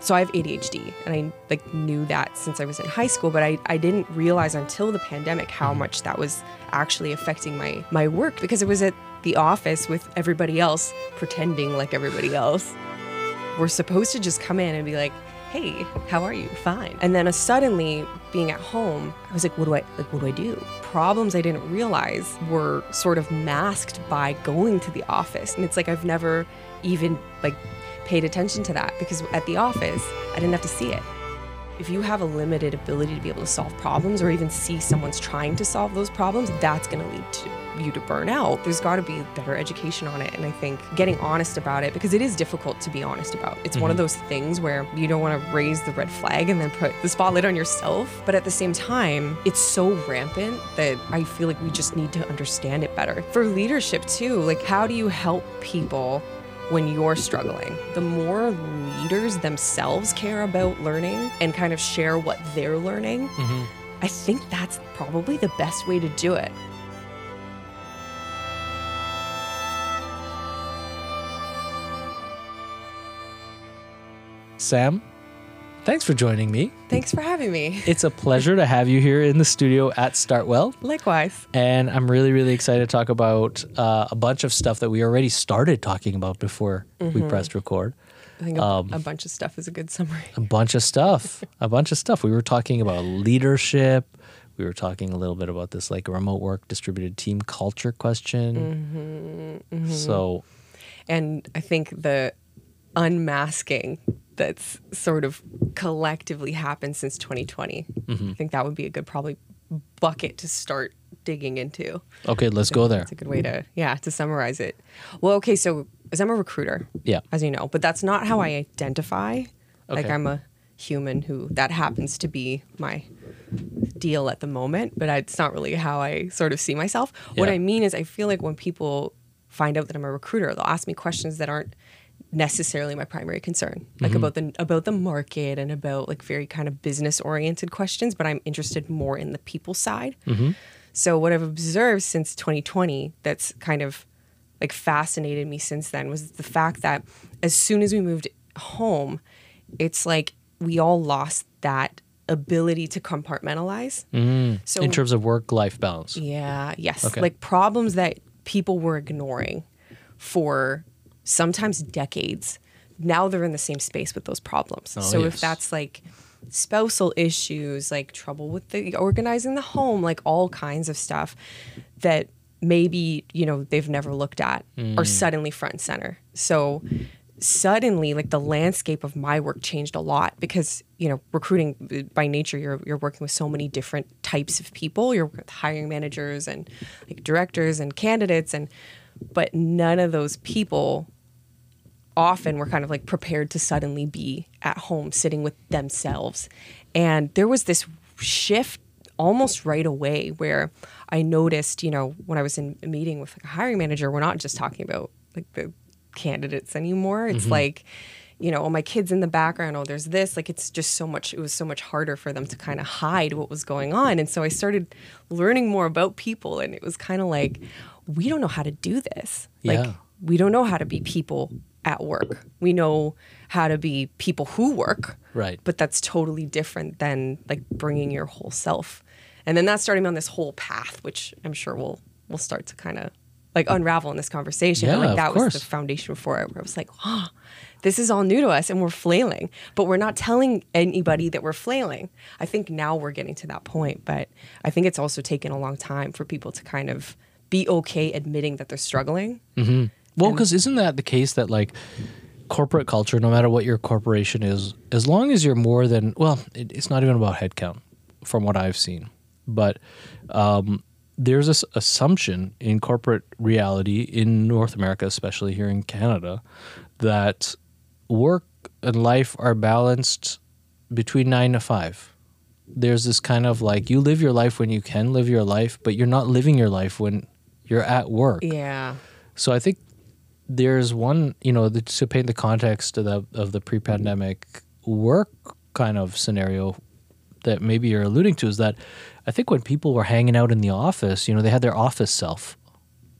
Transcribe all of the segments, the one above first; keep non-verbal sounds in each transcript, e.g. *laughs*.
so I have ADHD and I like knew that since I was in high school, but I, I didn't realize until the pandemic how mm-hmm. much that was actually affecting my my work because it was at the office with everybody else pretending like everybody else. We're supposed to just come in and be like, "Hey, how are you? Fine." And then suddenly being at home, I was like, "What do I like what do I do?" Problems I didn't realize were sort of masked by going to the office. And it's like I've never even like paid attention to that because at the office, I didn't have to see it. If you have a limited ability to be able to solve problems or even see someone's trying to solve those problems, that's going to lead to you to burn out. There's got to be better education on it. And I think getting honest about it, because it is difficult to be honest about. It's one of mm-hmm. those things where you don't want to raise the red flag and then put the spotlight on yourself. But at the same time, it's so rampant that I feel like we just need to understand it better. For leadership, too, like how do you help people? When you're struggling. The more leaders themselves care about learning and kind of share what they're learning, mm-hmm. I think that's probably the best way to do it. Sam, thanks for joining me. Thanks for having me. *laughs* It's a pleasure to have you here in the studio at Startwell. Likewise. And I'm really, really excited to talk about uh, a bunch of stuff that we already started talking about before we mm-hmm. pressed record. I think a, um, a bunch of stuff is a good summary. A bunch of stuff. *laughs* a bunch of stuff. We were talking about leadership. We were talking a little bit about this like remote work, distributed team culture question. Mm-hmm, mm-hmm. So, And I think the unmasking that's sort of collectively happened since 2020, mm-hmm. I think that would be a good probably bucket to start digging into. okay, let's go there. That's a good way to, yeah, to summarize it. Well, okay, so as I'm a recruiter, Yeah. as you know, but that's not how I identify. Okay. Like I'm a human who that happens to be my deal at the moment, but I, it's not really how I sort of see myself. What I mean is, I feel like when people find out that I'm a recruiter, they'll ask me questions that aren't necessarily my primary concern like mm-hmm. about the about the market and about like very kind of business oriented questions but i'm interested more in the people side mm-hmm. so what i've observed since 2020 that's kind of like fascinated me since then was the fact that as soon as we moved home it's like we all lost that ability to compartmentalize mm-hmm. so in terms of work life balance. yeah, yes. Okay. Like problems that people were ignoring for sometimes decades. Now they're in the same space with those problems. Oh, so yes. if that's like spousal issues, like trouble with the organizing the home, like all kinds of stuff that maybe, you know, they've never looked at Mm. are suddenly front and center. So suddenly like the landscape of my work changed a lot because you know recruiting by nature you're you're working with so many different types of people you're with hiring managers and like directors and candidates and but none of those people often were kind of like prepared to suddenly be at home sitting with themselves. And there was this shift almost right away where i noticed you know when i was in a meeting with like a hiring manager we're not just talking about like the candidates anymore. It's mm-hmm. like you know oh my kids in the background. Oh there's this. Like it's just so much it was so much harder for them to kind of hide what was going on. And so i started learning more about people and it was kind of like we don't know how to do this. Like Yeah. we don't know how to be people at work. We know how to be people who work, Right. but that's totally different than like bringing your whole self. And then that started me on this whole path, which I'm sure we'll we'll start to kind of like unravel in this conversation. Yeah, but like that was the foundation for it, where I was like, oh, this is all new to us and we're flailing, but we're not telling anybody that we're flailing. I think now we're getting to that point, but I think it's also taken a long time for people to kind of be okay admitting that they're struggling. Mm-hmm. Well, because isn't that the case that like corporate culture, no matter what your corporation is, as long as you're more than well, it, it's not even about headcount, from what I've seen, but um, there's this assumption in corporate reality in North America, especially here in Canada, that work and life are balanced between nine to five. There's this kind of like you live your life when you can live your life, but you're not living your life when you're at work. Yeah. So I think there's one, you know, the, to paint the context of the of the pre-pandemic work kind of scenario that maybe you're alluding to is that I think when people were hanging out in the office, you know, they had their office self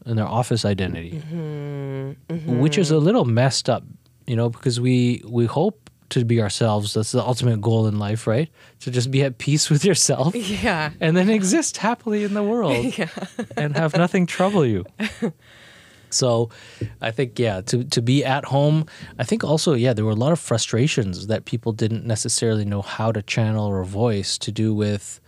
and their office identity, mm-hmm. Mm-hmm. which is a little messed up, you know, because we we hope to be ourselves. That's the ultimate goal in life, right? To just be at peace with yourself *laughs* Yeah. and then exist happily in the world *laughs* Yeah. and have nothing trouble you. *laughs* So I think yeah, to to be at home, I think also yeah, there were a lot of frustrations that people didn't necessarily know how to channel or voice to do with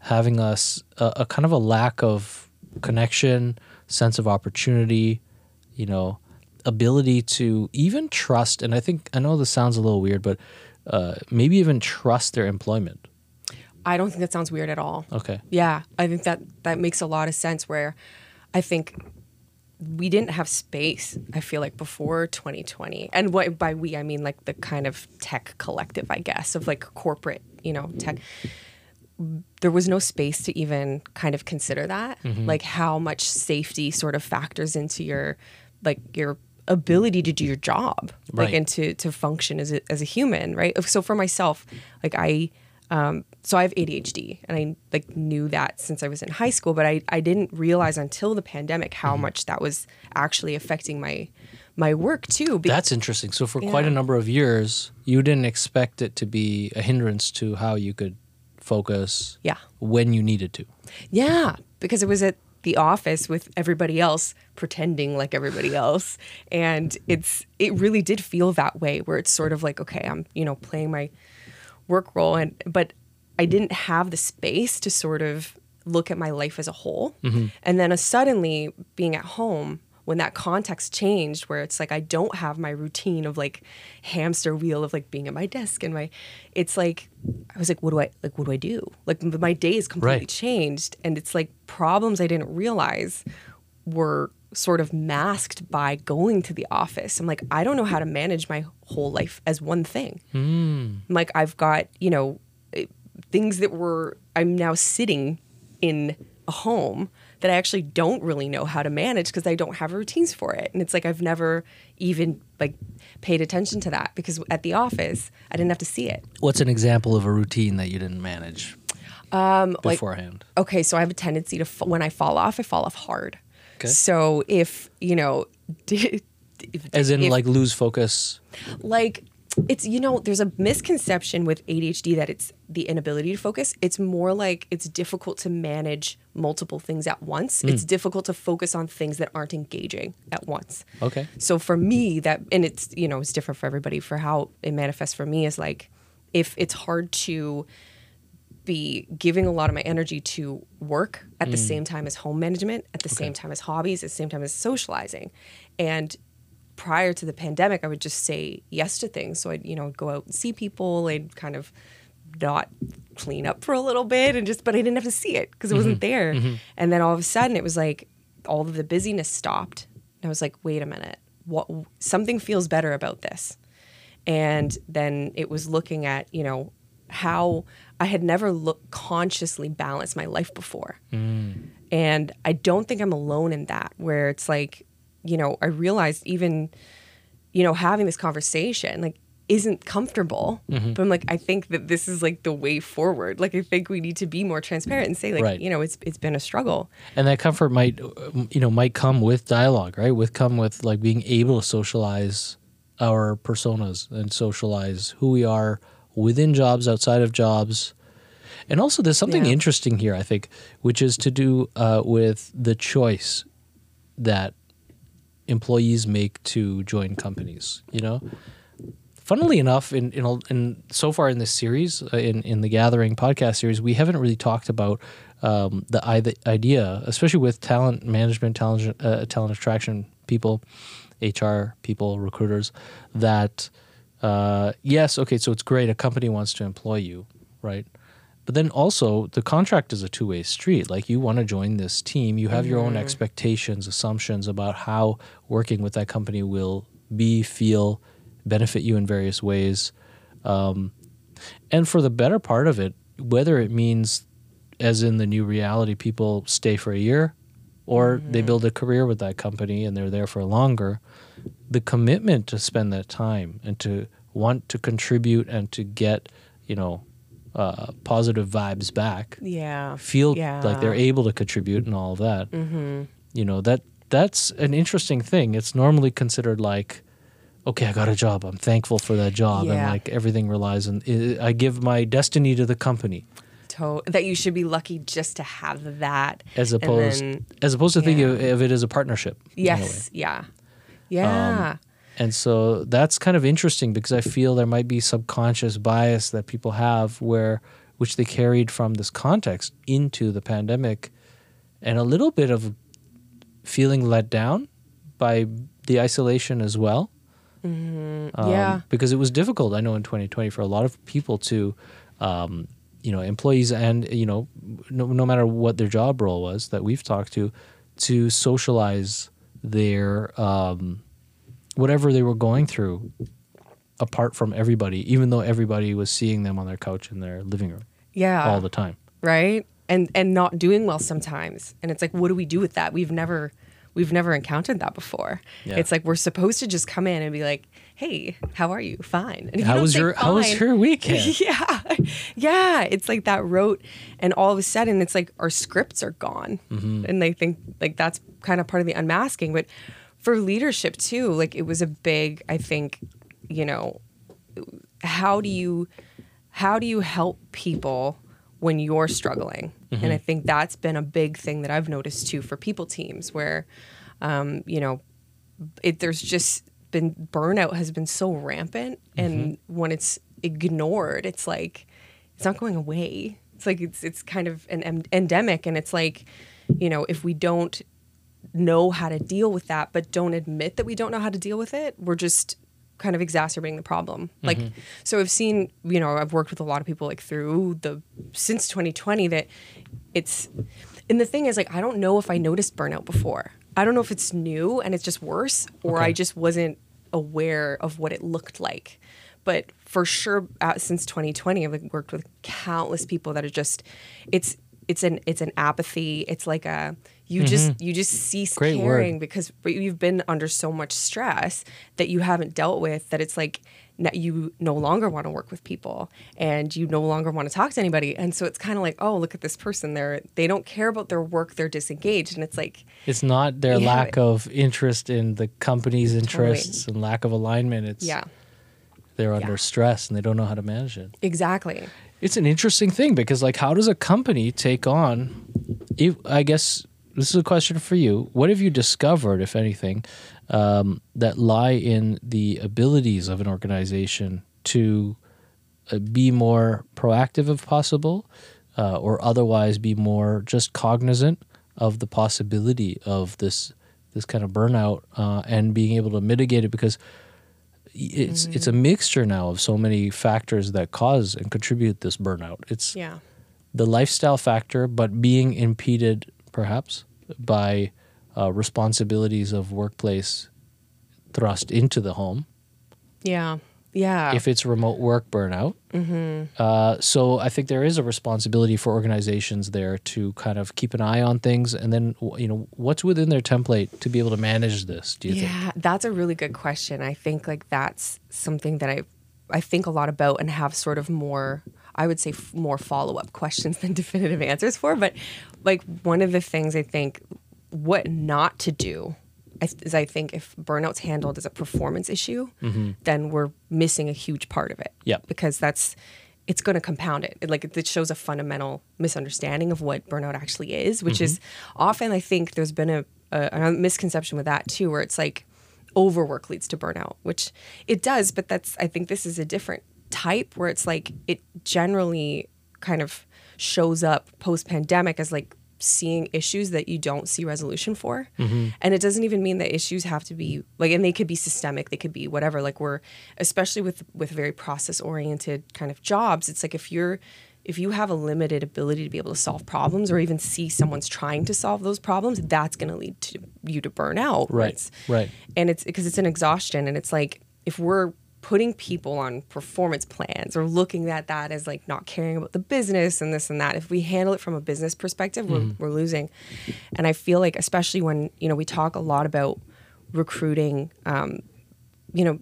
having us a, a kind of a lack of connection, sense of opportunity, you know, ability to even trust and I think I know this sounds a little weird, but uh, maybe even trust their employment. I don't think that sounds weird at all. Okay. Yeah, I think that that makes a lot of sense. Where I think we didn't have space. I feel like before 2020, and what by we I mean like the kind of tech collective, I guess, of like corporate, you know, tech. There was no space to even kind of consider that, mm-hmm. like how much safety sort of factors into your, like your ability to do your job, Right. like and to to function as a, as a human, right? So for myself, like I um, so I have ADHD, and I like knew that since I was in high school, but I, I didn't realize until the pandemic how much that was actually affecting my my work too. That's interesting. So for quite a number of years, you didn't expect it to be a hindrance to how you could focus yeah, when you needed to. yeah, because it was at the office with everybody else pretending like everybody else, and it's it really did feel that way where it's sort of like okay, I'm you know playing my work role, and but I didn't have the space to sort of look at my life as a whole. And then uh, suddenly being at home, when that context changed, where it's like I don't have my routine of like hamster wheel of like being at my desk and my, it's like I was like, what do I like? What do I do? Like my day is completely Right. changed, and it's like problems I didn't realize were sort of masked by going to the office. I'm like, I don't know how to manage my whole life as one thing. I'm like I've got you know eh, things that were I'm now sitting in a home that I actually don't really know how to manage because I don't have routines for it. And it's like I've never even like paid attention to that because at the office I didn't have to see it. What's an example of a routine that you didn't manage Um, like beforehand? okay, so I have a tendency to f- when I fall off, I fall off hard. Okay. So if you know, *laughs* if, As in, if- like, lose focus. like it's you know there's a misconception with ADHD that it's the inability to focus it's more like it's difficult to manage multiple things at once mm. it's difficult to focus on things that aren't engaging at once Okay. so for me that and it's you know it's different for everybody for how it manifests for me is like if it's hard to be giving a lot of my energy to work at the mm. same time as home management, at the same time as hobbies, at the same time as socializing. And prior to the pandemic, I would just say yes to things. So I'd, you know, go out and see people, I'd kind of not clean up for a little bit and just, but I didn't have to see it because it wasn't mm-hmm. there. Mm-hmm. And then all of a sudden it was like all of the busyness stopped. And I was like, wait a minute, what, something feels better about this and then it was looking at you know how i had never look consciously balanced my life before. And i don't think i'm alone in that where it's like you know i realized even you know having this conversation like isn't comfortable. But i'm like i think that this is like the way forward. Like i think we need to be more transparent and say like Right. you know it's it's been a struggle. And that comfort might, uh, you know, might come with dialogue, right? With come with like being able to socialize our personas and socialize who we are within jobs, outside of jobs. And also, there's something Yeah. interesting here, I think, which is to do uh, with the choice that employees make to join companies. You know, funnily enough, in in, in so far in this series, uh, in in the Gathering podcast series, we haven't really talked about um, the, i- the idea, especially with talent management, talent uh, talent attraction people, HR people, recruiters, that uh, yes, okay, so it's great. A company wants to employ you, right? But then also the contract is a two way street. Like you want to join this team, you have your own expectations, assumptions about how working with that company will be, feel, benefit you in various ways. Um, and for the better part of it, whether it means, as in the new reality, people stay for a year or they build a career with that company and they're there for longer, the commitment to spend that time and to want to contribute and to get, you know, uh, positive vibes back, yeah feel Yeah. like they're able to contribute and all of that. Mm-hmm. You know that that's an interesting thing. It's normally considered like, okay, I got a job. I'm thankful for that job, and like everything relies on. I give my destiny to the company, To- that you should be lucky just to have that. as opposed then- as opposed to thinking of, of it as a partnership. in a way. yes, yeah, yeah, And so that's kind of interesting because I feel there might be subconscious bias that people have where which they carried from this context into the pandemic and a little bit of feeling let down by the isolation as well. Um, yeah. Because it was difficult, I know, in 2020 for a lot of people to, um, you know, employees and, you know, no, no matter what their job role was that we've talked to, to socialize their, um, whatever they were going through apart from everybody, even though everybody was seeing them on their couch in their living room yeah. all the time. right and and not doing well sometimes and it's like what do we do with that we've never we've never encountered that before. Yeah. it's like we're supposed to just come in and be like hey how are you? Fine. And How was your How was your weekend? *laughs* yeah. Yeah. It's like that rote and all of a sudden it's like our scripts are gone. Mm-hmm. and they think like that's kind of part of the unmasking. But for leadership too like it was a big i think you know how do you how do you help people when you're struggling and i think that's been a big thing that i've noticed too for people teams where um, you know it there's just been burnout has been so rampant and when it's ignored it's like it's not going away. It's like it's it's kind of an em- endemic and it's like you know if we don't know how to deal with that but don't admit that we don't know how to deal with it we're just kind of exacerbating the problem. Like so i've seen you know i've worked with a lot of people like through the since 2020 that it's and the thing is like i don't know if i noticed burnout before. I don't know if it's new and it's just worse or i just wasn't aware of what it looked like. But for sure uh, since 2020 i've like, worked with countless people that are just it's it's an it's an apathy. It's like a you just you just cease Mm-hmm. Great word. caring because you've been under so much stress that you haven't dealt with that it's like you no longer want to work with people and you no longer want to talk to anybody and so it's kind of like oh look at this person they're they don't care about their work they're disengaged and it's like It's not their Yeah. lack of interest in the company's interests and lack of alignment. It's yeah they're under Yeah. stress and they don't know how to manage it. exactly It's an interesting thing because, like, how does a company take on? If, I guess this is a question for you. What have you discovered, if anything, um, that lie in the abilities of an organization to uh, be more proactive, if possible, uh, or otherwise be more just cognizant of the possibility of this this kind of burnout uh, and being able to mitigate it because it's it's a mixture now of so many factors that cause and contribute this burnout. It's yeah the lifestyle factor, but being impeded perhaps by uh, responsibilities of workplace thrust into the home. yeah yeah If it's remote work burnout, uh, so I think there is a responsibility for organizations there to kind of keep an eye on things, and then you know what's within their template to be able to manage this. Do you think? yeah, that's a really good question. I think like that's something that I I think a lot about and have sort of more I would say f- more follow-up questions *laughs* than definitive answers for, but like one of the things I think what not to do is I think if burnout's handled as a performance issue, mm-hmm. then we're missing a huge part of it. Yep. Because that's it's going to compound it. it. Like it shows a fundamental misunderstanding of what burnout actually is, which is mm-hmm. often I think there's been a, a, a misconception with that too, where it's like overwork leads to burnout, which it does, but that's I think this is a different type where it's like it generally kind of shows up post pandemic as like seeing issues that you don't see resolution for. Mm-hmm. And it doesn't even mean that issues have to be like and they could be systemic, they could be whatever. Like we're especially with with very process oriented kind of jobs, it's like if you're if you have a limited ability to be able to solve problems or even see someone's trying to solve those problems, that's going to lead to you to burn out. Right, it's- right. And it's because it's an exhaustion. And it's like if we're putting people on performance plans or looking at that as like not caring about the business and this and that, if we handle it from a business perspective, we're, we're losing. And I feel like, especially when, you know, we talk a lot about recruiting, um, you know,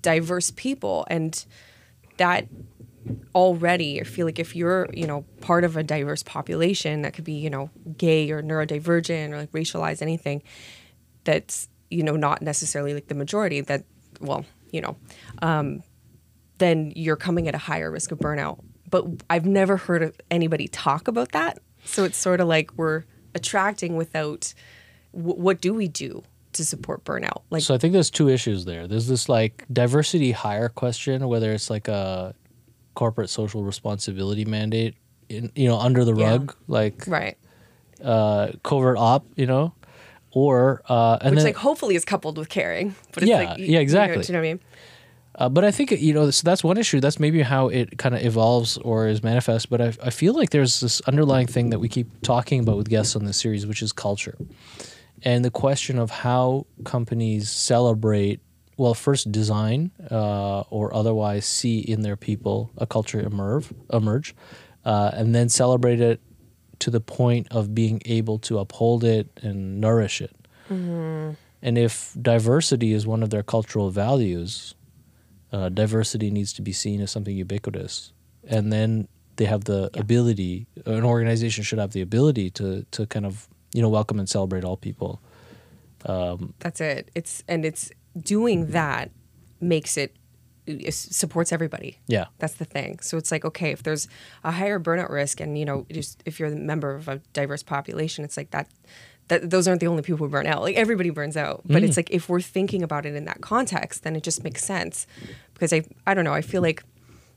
diverse people and that already I feel like if you're, you know, part of a diverse population that could be, you know, gay or neurodivergent or like racialized anything that's, you know, not necessarily like the majority that well, you know, um, then you're coming at a higher risk of burnout. But I've never heard of anybody talk about that. So it's sort of like we're attracting without w- what do we do to support burnout? Like, So I think there's two issues there. There's this like diversity hire question, whether it's like a corporate social responsibility mandate, in, you know, under the Yeah. rug, like right. uh, covert op, you know, or uh, and Which, then, like, hopefully is coupled with caring. But it's Yeah, like, you- yeah, you know- exactly. do you know what I mean? Uh, but I think you know so that's one issue. That's maybe how it kind of evolves or is manifest. But I, I feel like there's this underlying thing that we keep talking about with guests on this series, which is culture, and the question of how companies celebrate. Well, first design uh, or otherwise see in their people a culture emerge, emerge, uh, and then celebrate it to the point of being able to uphold it and nourish it. And if diversity is one of their cultural values, uh, diversity needs to be seen as something ubiquitous. And then they have the ability, an organization should have the ability to, to kind of, you know, welcome and celebrate all people. Um, That's it. It's and it's doing that makes it supports everybody. Yeah. That's the thing. So it's like okay, if there's a higher burnout risk, and you know, just if you're a member of a diverse population, it's like that. That those aren't the only people who burn out. Like everybody burns out, but it's mm. like if we're thinking about it in that context, then it just makes sense. Because I, I don't know. I feel like,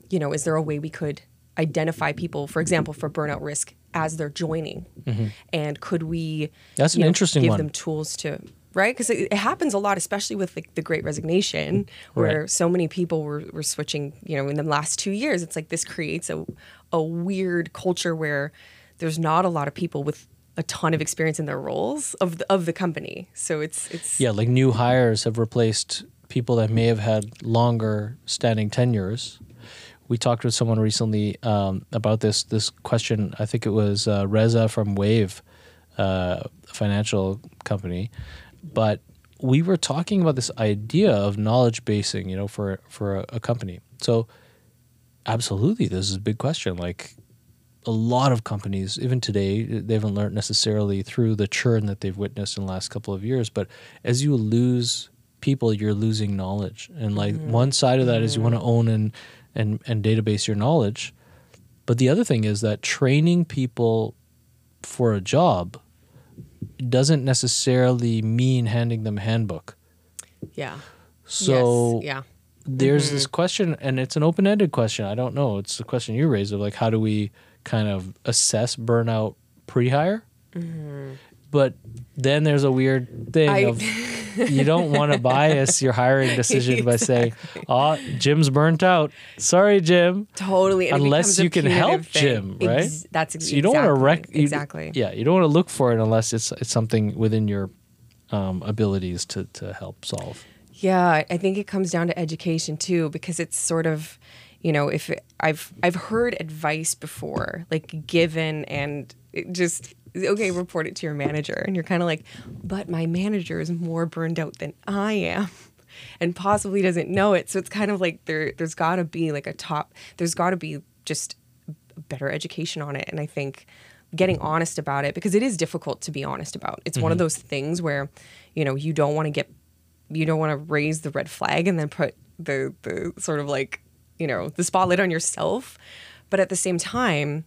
you know, is there a way we could identify people, for example, for burnout risk as they're joining, mm-hmm. and could we? That's an interesting give one. them tools to right because it, it happens a lot especially with like the great resignation where Right. so many people were, were switching you know in the last two years it's like this creates a, a weird culture where there's not a lot of people with a ton of experience in their roles of the, of the company so it's it's Yeah, like new hires have replaced people that may have had longer standing tenures. We talked with someone recently um, about this this question. I think it was uh, Reza from Wave, uh, a financial company, but we were talking about this idea of knowledge basing, you know, for for a, a company. So, absolutely, this is a big question. Like, a lot of companies, even today, they haven't learned necessarily through the churn that they've witnessed in the last couple of years. But as you lose people, you're losing knowledge. And like mm-hmm. one side of that is you want to mm-hmm. own and, and and database your knowledge. But the other thing is that training people for a job doesn't necessarily mean handing them a handbook. yeah. So yes, yeah. there's this mm-hmm. question and it's an open-ended question. I don't know. It's the question you raised of like how do we kind of assess burnout pre-hire mm-hmm. But then there's a weird thing I- of *laughs* you don't want to bias your hiring decision by saying oh jim's burnt out. Sorry jim. Totally unless you can help thing. jim right? Ex- that's ex- so you don't want to exactly, rec you- exactly. Yeah you don't want to look for it unless it's it's something within your um, abilities to to help solve. Yeah, I think it comes down to education too, because it's sort of, you know, if it, I've I've heard advice before, like given and it just okay, report it to your manager, and you're kind of like, but my manager is more burned out than I am, *laughs* and possibly doesn't know it. So it's kind of like there there's got to be like a top, there's got to be just better education on it, and I think getting honest about it because it is difficult to be honest about. It's one of mm-hmm. those things where, you know, you don't want to get you don't want to raise the red flag and then put the the sort of like you know the spotlight on yourself. But at the same time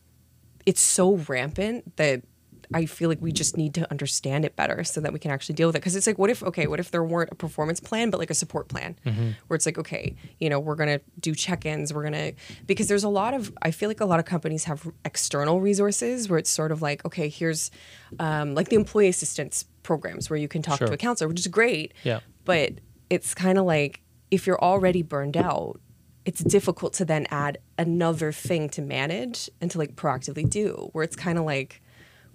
it's so rampant that I feel like we just need to understand it better so that we can actually deal with it. Because it's like, what if, okay, what if there weren't a performance plan, but like a support plan where it's like, okay, you know, we're going to do check ins, we're going to, because there's a lot of, I feel like a lot of companies have external resources where it's sort of like, okay, here's um, like the employee assistance programs where you can talk Sure. to a counselor, which is great. Yeah. But it's kind of like, if you're already burned out, it's difficult to then add another thing to manage and to like proactively do where it's kind of like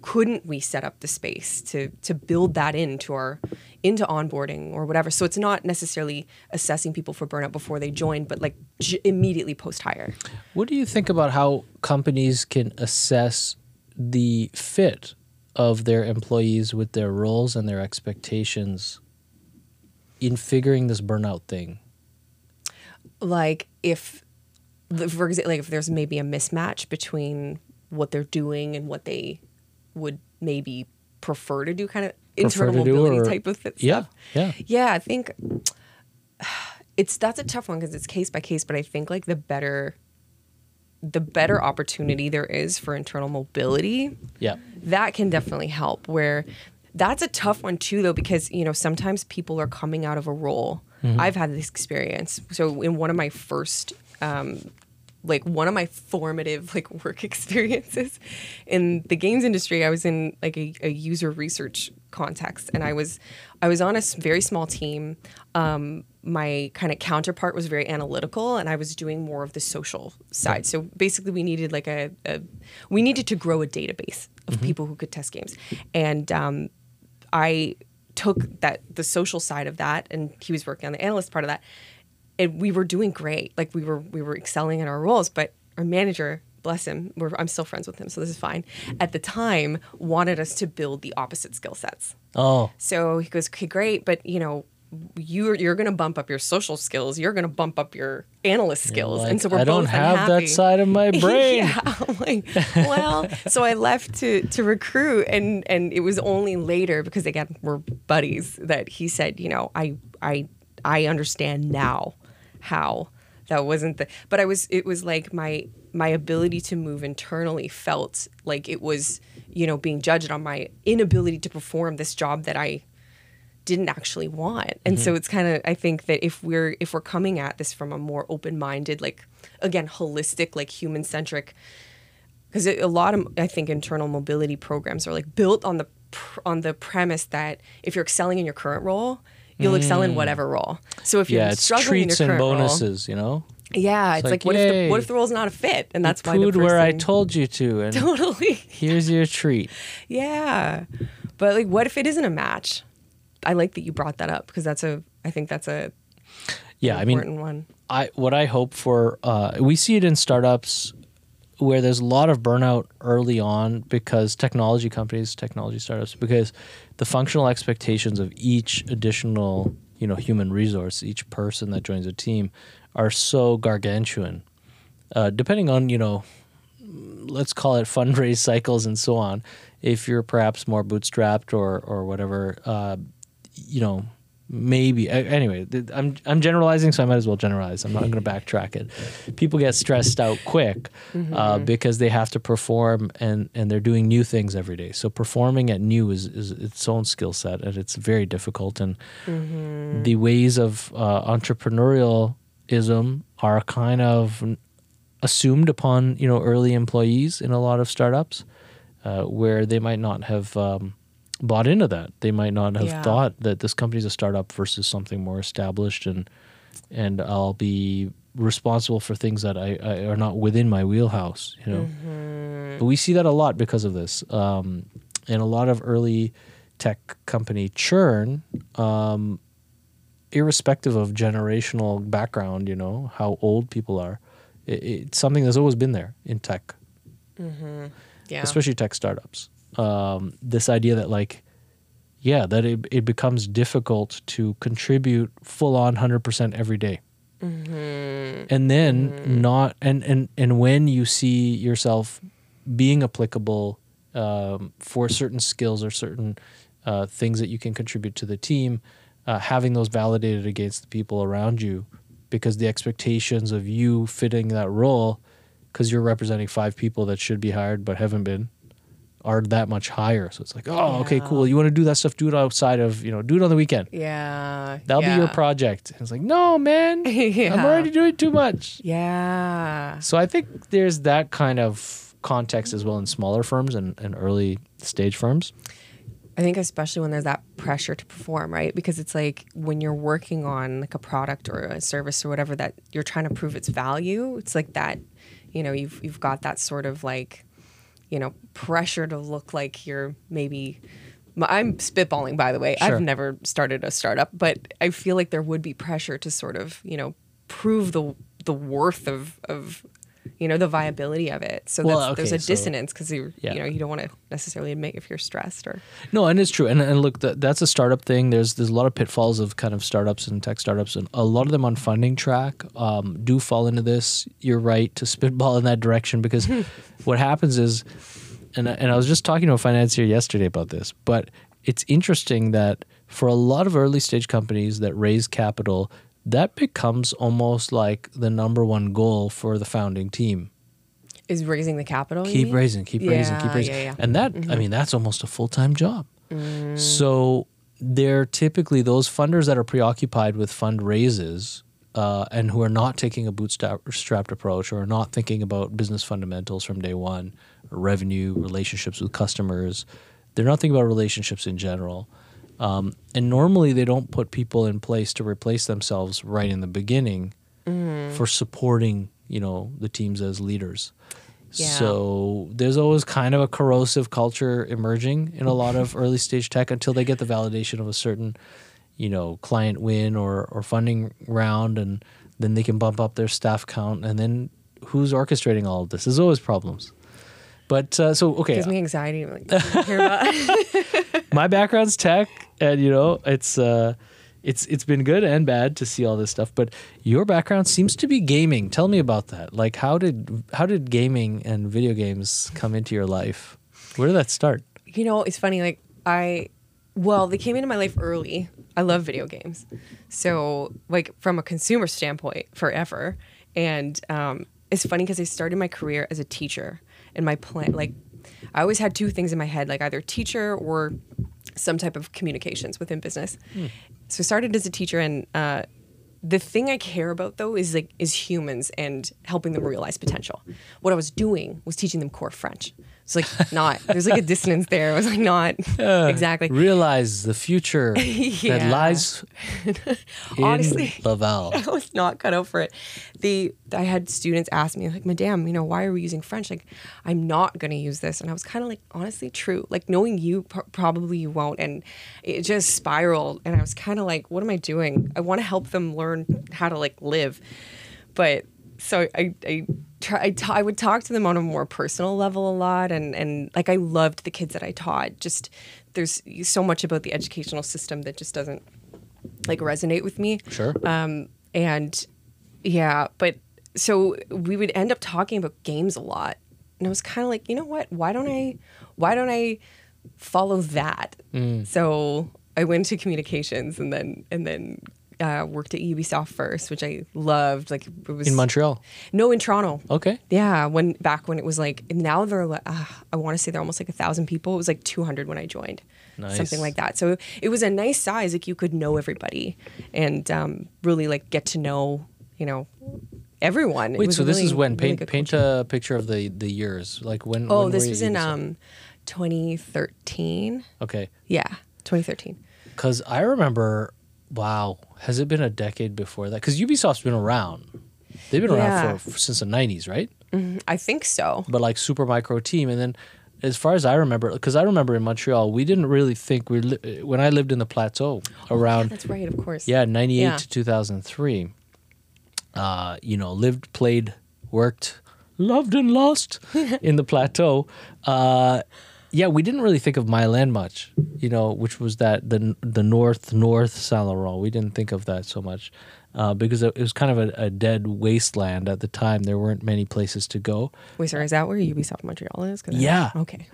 couldn't we set up the space to to build that into our into onboarding or whatever so it's not necessarily assessing people for burnout before they join but like j- immediately post hire What do you think about how companies can assess the fit of their employees with their roles and their expectations in figuring this burnout thing? like if for example like if there's maybe a mismatch between what they're doing and what they would maybe prefer to do kind of Prefer internal mobility or- type of th- Yeah, stuff yeah. yeah i think *sighs* it's that's a tough one because it's case by case. But I think like the better, the better opportunity there is for internal mobility, Yeah. that can definitely help. Where that's a tough one too, though, because you know sometimes people are coming out of a role. I've had this experience. So in one of my first, um, like one of my formative like *laughs* work experiences in the games industry, I was in like a, a user research context, and I was I was on a very small team. Um, my kind of counterpart was very analytical, and I was doing more of the social side. So basically, we needed like a, a we needed to grow a database of people who could test games, and um, I took that the social side of that, and he was working on the analyst part of that. And we were doing great, like we were we were excelling in our roles. But our manager, bless him, we're, I'm still friends with him, so this is fine. At the time, wanted us to build the opposite skill sets. Oh. So he goes, okay, great, but you know, you're you're gonna bump up your social skills. You're gonna bump up your analyst skills, and so we're I don't both have unhappy. that side of my *laughs* brain. Yeah, I'm like, well, so I left to to recruit, and and it was only later because again we're buddies that he said, you know, I I I understand now how. That wasn't the, but I was it was like my my ability to move internally felt like it was you know being judged on my inability to perform this job that I didn't actually want. And so mm-hmm. it's kind of i think that if we're if we're coming at this from a more open-minded like again holistic like human centric because a lot of i think internal mobility programs are like built on the pr- on the premise that if you're excelling in your current role you'll excel in whatever role so if you're Yeah, it's struggling treats in your and bonuses, you know? yeah it's, like, like, what if the what if the role's not a fit and that's you why the pooed where I told you to, *laughs* and totally here's your treat. Yeah. But like what if it isn't a match? I like that you brought that up because that's a I think that's a Yeah, I mean, one. I what I hope for uh, we see it in startups where there's a lot of burnout early on because technology companies, technology startups, because the functional expectations of each additional you know human resource, each person that joins a team, are so gargantuan. Uh, depending on you know, let's call it fundraise *laughs* cycles and so on. If you're perhaps more bootstrapped or or whatever, uh, you know, maybe. Anyway i'm i'm generalizing so i might as well generalize. I'm not going *laughs* to backtrack it. People get stressed out quick uh, because they have to perform and and they're doing new things every day. So performing at new is, is its own skill set and it's very difficult. And the ways of uh, entrepreneurialism are kind of assumed upon you know early employees in a lot of startups uh, where they might not have um, bought into that. They might not have Yeah. thought that this company's a startup versus something more established, and and I'll be responsible for things that I, I are not within my wheelhouse. You know, but we see that a lot because of this, um, and a lot of early tech company churn. Um, irrespective of generational background, you know how old people are, it, it's something that's always been there in tech Yeah. especially tech startups. Um, this idea that like, yeah, that it, it becomes difficult to contribute full on hundred percent every day. and then not and and and when you see yourself being applicable um, for certain skills or certain uh, things that you can contribute to the team, uh, having those validated against the people around you, because the expectations of you fitting that role, because you're representing five people that should be hired but haven't been, are that much higher. So it's like, oh, okay, cool. You want to do that stuff? Do it outside of you know, do it on the weekend. yeah. That'll yeah. be your project. And it's like, no, man, *laughs* yeah. I'm already doing too much. Yeah. So I think there's that kind of context as well in smaller firms and, and early stage firms. I think especially when there's that pressure to perform, right? Because it's like when you're working on like a product or a service or whatever that you're trying to prove its value, it's like that, you know, you've you've got that sort of like, you know, pressure to look like you're maybe I'm spitballing by the way. Sure. I've never started a startup, but I feel like there would be pressure to sort of, you know, prove the the worth of of you know the viability of it. So Well, that's, there's a so- dissonance because you Yeah. you know you don't want to necessarily admit if you're stressed or No, and it's true. And, and look, that, that's a startup thing. There's there's a lot of pitfalls of kind of startups and tech startups, and a lot of them on funding track um, do fall into this. You're right to *laughs* spitball in that direction because *laughs* what happens is, and and I was just talking to a financier yesterday about this, but it's interesting that for a lot of early stage companies that raise capital, that becomes almost like the number one goal for the founding team. Is raising the capital? Keep raising, keep raising, keep raising. yeah, yeah. And that, I mean, that's almost a full time job. So they're typically those funders that are preoccupied with fundraises uh, and who are not taking a bootstrapped approach or are not thinking about business fundamentals from day one, revenue, relationships with customers. They're not thinking about relationships in general. Um, and normally they don't put people in place to replace themselves right in the beginning for supporting, you know, the teams as leaders. Yeah. So there's always kind of a corrosive culture emerging in a lot of *laughs* early stage tech until they get the validation of a certain, you know, client win or, or funding round, and then they can bump up their staff count. And then who's orchestrating all of this? There's always problems. But uh, so okay, Gives me anxiety. Like, *laughs* my background's tech, and you know, it's uh, it's it's been good and bad to see all this stuff. But your background seems to be gaming. Tell me about that. Like, how did how did gaming and video games come into your life? Where did that start? you know, it's funny. Like I, well, they came into my life early. I love video games, so like from a consumer standpoint, forever. And um, it's funny because I started my career as a teacher, and my plan, like, I always had two things in my head, like either teacher or some type of communications within business. So I started as a teacher, and uh, the thing I care about though is like is humans and helping them realize potential. What I was doing was teaching them core French. It's like not there's like a dissonance there. It was like not *laughs* exactly. Realize the future *laughs* that Yeah. lies *laughs* in Honestly. Laval. I was not cut out for it. The I had students ask me like, "Madame, you know, why are we using French?" Like, I'm not going to use this, and I was kind of like, honestly, true. Like knowing you, pr- probably you won't, and it just spiraled. And I was kind of like, "What am I doing? I want to help them learn how to like live," but so I I try I, would talk to them on a more personal level a lot, and and like I loved the kids that I taught. Just there's so much about the educational system that just doesn't like resonate with me Sure. um, and yeah, but so we would end up talking about games a lot, and I was kind of like, you know what? Why don't I? Why don't I follow that? Mm. So I went to communications, and then and then uh, worked at Ubisoft first, which I loved. Like it was in Montreal. No, in Toronto. Okay. Yeah, when back when it was like now they're uh, I want to say they're almost like a thousand people. It was like two hundred when I joined, Nice. something like that. So it was a nice size. Like you could know everybody and um, really like get to know you know everyone. It Wait, so a this really, is when paint good paint a picture of the the years. Like when? Oh, when this was in um, 2013. Okay, Yeah, 2013. because I remember. Wow, has it been a decade before that? Because Ubisoft's been around. They've been Yeah. around for, for since the '90s, right? I think so. but like super micro team and then as far as i remember because i remember in montreal we didn't really think we li- when i lived in the plateau Yeah, around that's right. Of course. yeah 98 Yeah. to 2003 uh you know lived played worked loved and lost *laughs* in the plateau uh yeah we didn't really think of Mile End much you know which was that the the north north saint laurent we didn't think of that so much uh, because it was kind of a, a dead wasteland at the time. There weren't many places to go. Wait, sorry. Is that where Ubisoft Montreal is? Yeah. Okay.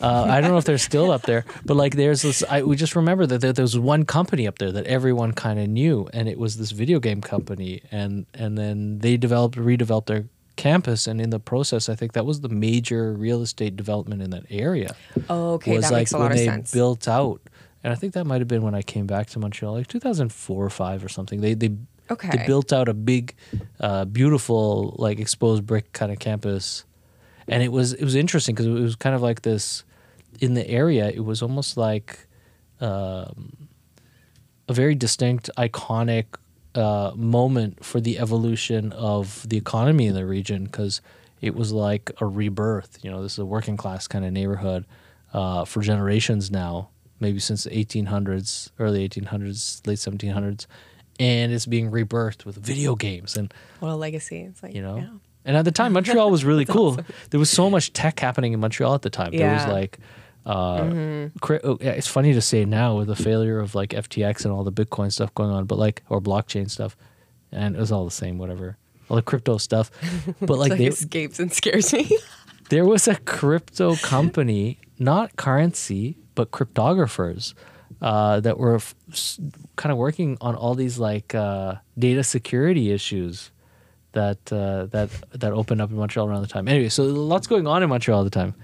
Uh, I don't know if they're still up there, but like there's this. I we just remember that there, there was one company up there that everyone kind of knew, and it was this video game company, and and then they developed redeveloped their campus, and in the process, I think that was the major real estate development in that area. Oh, okay. was That like makes a when lot of they sense. built out, and I think that might have been when I came back to Montreal, like 2004 or five or something. They they they built out a big, uh, beautiful like exposed brick kind of campus, and it was it was interesting because it was kind of like this in the area. It was almost like um, a very distinct, iconic uh, moment for the evolution of the economy in the region because it was like a rebirth. You know, this is a working class kind of neighborhood uh, for generations now, maybe since the 1800s, early 1800s, late 1700s, and it's being rebirthed with video games and What a legacy. It's like, you know. yeah. And at the time, *laughs* Montreal was really cool. There was so much tech happening in Montreal at the time. There was like, uh, cra- oh, yeah, it's funny to say now with the failure of like FTX and all the Bitcoin stuff going on, but like or blockchain stuff, and it was all the same, whatever, all the crypto stuff. *laughs* But like, like they, escapes and scares me. *laughs* there was a crypto company, not currency, but cryptographers, uh, that were f- s- kind of working on all these like uh, data security issues that uh, that that opened up in Montreal around the time. Anyway, so lots going on in Montreal all the time.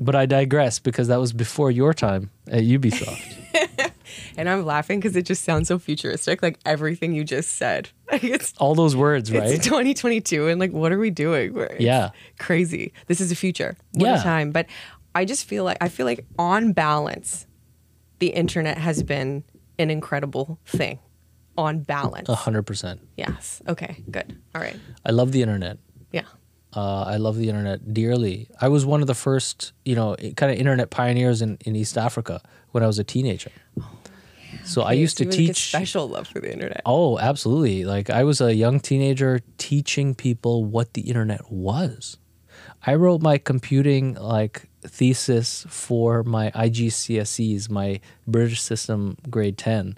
But I digress because that was before your time at Ubisoft. *laughs* And I'm laughing because it just sounds so futuristic, like everything you just said. *laughs* it's all those words, right? it's 2022, and like, what are we doing? It's Yeah. crazy. This is the future. What Yeah. a time. But I just feel like I feel like on balance, the internet has been an incredible thing. On balance. Hundred percent. Yes. Okay. Good. All right. I love the internet. Yeah. Uh, I love the internet dearly. I was one of the first, you know, kind of internet pioneers in, in East Africa when I was a teenager. so I used so to you have, like, a teach. special love for the internet. Oh, absolutely. Like I was a young teenager teaching people what the internet was. I wrote my computing like thesis for my IGCSEs, my British System grade 10.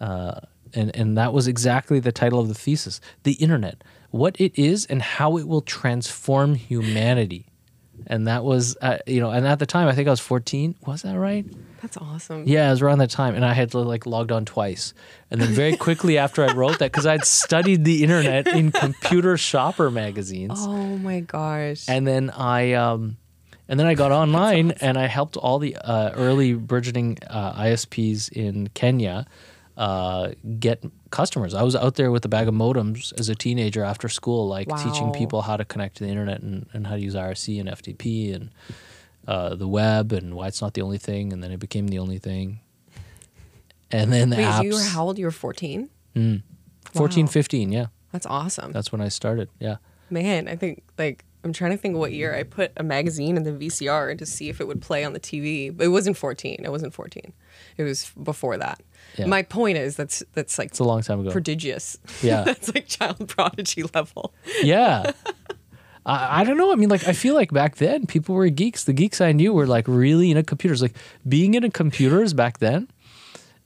Uh, and, and that was exactly the title of the thesis The Internet, what it is and how it will transform humanity. And that was, uh, you know, and at the time, I think I was 14. Was that right? That's awesome. Yeah, it was around that time, and I had like logged on twice, and then very *laughs* quickly after I wrote that, because I'd studied the internet in computer shopper magazines, Oh my gosh. and then I, um, and then I got online and I helped all the uh, early burgeoning uh, ISPs in Kenya uh, get customers. I was out there with a bag of modems as a teenager after school, like teaching people how to connect to the internet and, and how to use IRC and FTP and uh, the web and why it's not the only thing. And then it became the only thing. And then the Wait, apps. you were how old? You were 14? 14, Wow. 15, yeah. That's awesome. That's when I started. Yeah. Man, I think like I'm trying to think what year I put a magazine in the VCR to see if it would play on the TV. But it wasn't 14. It wasn't 14. It was before that. Yeah. My point is that's that's like It's a long time ago. prodigious. *laughs* Yeah. that's like child prodigy level. Yeah. I, I don't know. I mean, like, I feel like back then people were geeks. The geeks I knew were like really into computers. Like being into computers back then,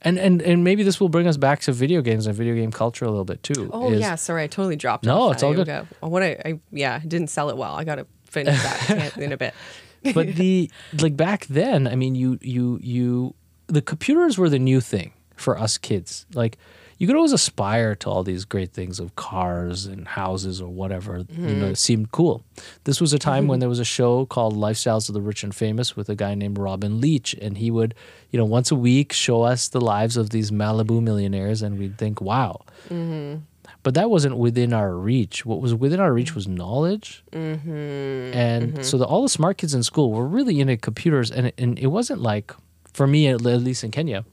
and and and maybe this will bring us back to video games and video game culture a little bit too. Oh is- yeah, sorry, I totally dropped. No, it's all I good. got- What I, I yeah, I didn't sell it well. I got to finish that in a bit. *laughs* but the like back then, I mean, you you you the computers were the new thing for us kids. Like you could always aspire to all these great things of cars and houses or whatever. You know, it seemed cool. This was a time mm-hmm. when there was a show called Lifestyles of the Rich and Famous with a guy named Robin Leach, and he would, you know, once a week show us the lives of these Malibu millionaires, and we'd think, wow. Mm-hmm. But that wasn't within our reach. What was within our reach was knowledge. And so the, all the smart kids in school were really into computers, and and it wasn't like, for me at least in Kenya,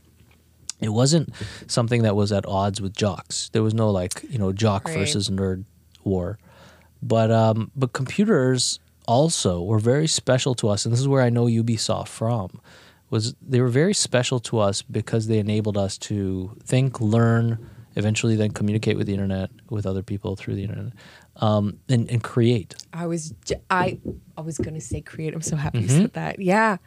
it wasn't something that was at odds with jocks. There was no like you know jock Right. versus nerd war, but um, but computers also were very special to us, and this is where I know Ubisoft from. Was they were very special to us because they enabled us to think, learn, eventually then communicate with the internet with other people through the internet, um, and, and create. I was j- I I was gonna say create. I'm so happy Mm-hmm. you said that. Yeah,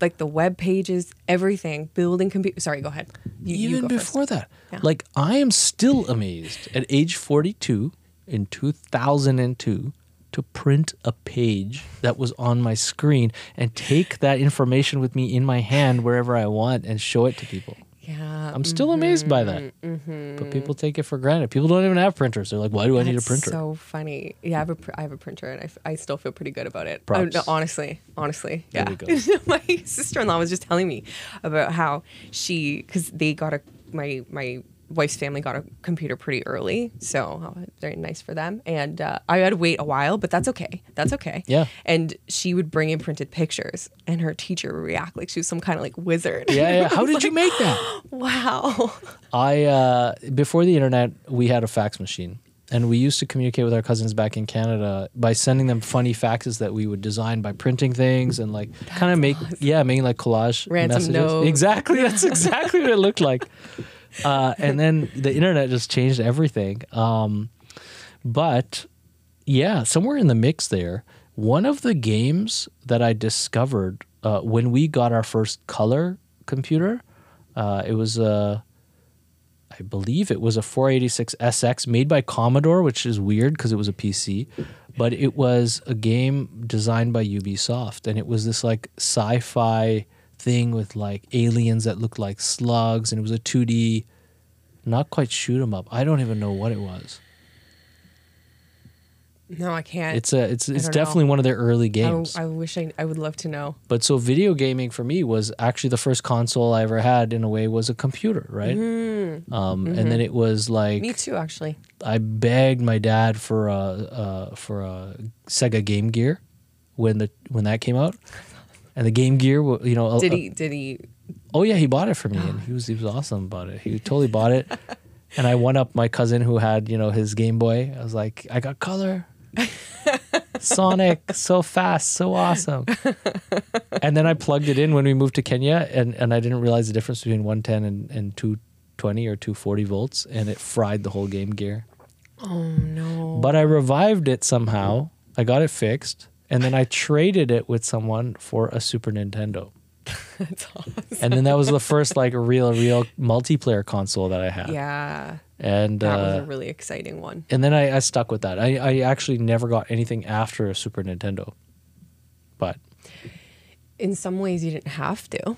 like the web pages, everything, building computer. Sorry, go ahead. You, you even go first. before that. Yeah. Like I am still amazed at age 42 in 2002 to print a page that was on my screen and take that information with me in my hand wherever I want and show it to people. Yeah, I'm still amazed by that. Mm-hmm, mm-hmm. But people take it for granted. People don't even have printers. They're like, why do I need a printer? So funny. Yeah, I have a pr- I have a printer, and I, f- I still feel pretty good about it. Props. No, honestly, honestly, There yeah. *laughs* my sister in law was just telling me about how she because they got a my my wife's family got a computer pretty early, so uh, very nice for them. And uh, I had to wait a while, but that's okay. That's okay. Yeah. And she would bring in printed pictures, and her teacher would react like she was some kind of like wizard. yeah, yeah. How *laughs* did you make that? *gasps* wow. I uh, before the internet, we had a fax machine, and we used to communicate with our cousins back in Canada by sending them funny faxes that we would design by printing things and like kind of make yeah, making like collage Ransom messages. notes. Exactly, that's exactly what it looked like. *laughs* Uh, and then the internet just changed everything. Um, but yeah, somewhere in the mix there, one of the games that I discovered uh, when we got our first color computer, uh, it was a, I believe it was a 486 SX made by Commodore, which is weird because it was a PC, but it was a game designed by Ubisoft, and it was this like sci-fi thing with like aliens that looked like slugs, and it was a 2D, not quite shoot 'em up. I don't even know what it was. No, I can't. It's a it's it's definitely know. one of their early games. I wish I, I would love to know. But so video gaming for me was actually the first console I ever had in a way was a computer, right? Um, And then it was like Mm-hmm. Me too, actually. I begged my dad for a uh, for a Sega Game Gear when the when that came out, and the Game Gear, you know, Did he? Did he? Oh yeah, he bought it for me, and *gasps* he was he was awesome about it. He totally bought it, and I won up my cousin who had you know his Game Boy. I was like, I got color, *laughs* Sonic, so fast, so awesome. and then I plugged it in when we moved to Kenya, and and I didn't realize the difference between one ten and and two twenty or two forty volts, and it fried the whole Game Gear. Oh no. But I revived it somehow. I got it fixed, and then I traded it with someone for a Super Nintendo. *laughs* That's awesome. and then that was the first like real real multiplayer console that I had. Yeah, And that was uh, a really exciting one. and then I, I stuck with that. I, I actually never got anything after a Super Nintendo. But In some ways, you didn't have to.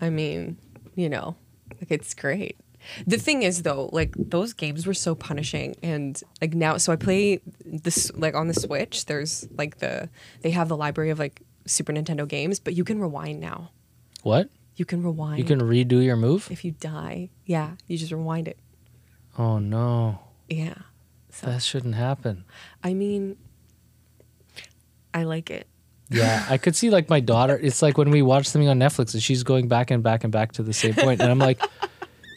I mean, you know, like it's great. The thing is, though, like those games were so punishing, and like now, so I play this like on the Switch. There's like the they have the library of like Super Nintendo games, but you can rewind now. what? You can rewind. You can redo your move? if you die. Yeah, you just rewind it. Oh no. Yeah. So That shouldn't happen. I mean, I like it. Yeah, *laughs* I could see like my daughter. It's like when we watch something on Netflix and she's going back and back and back to the same point, and I'm like, *laughs*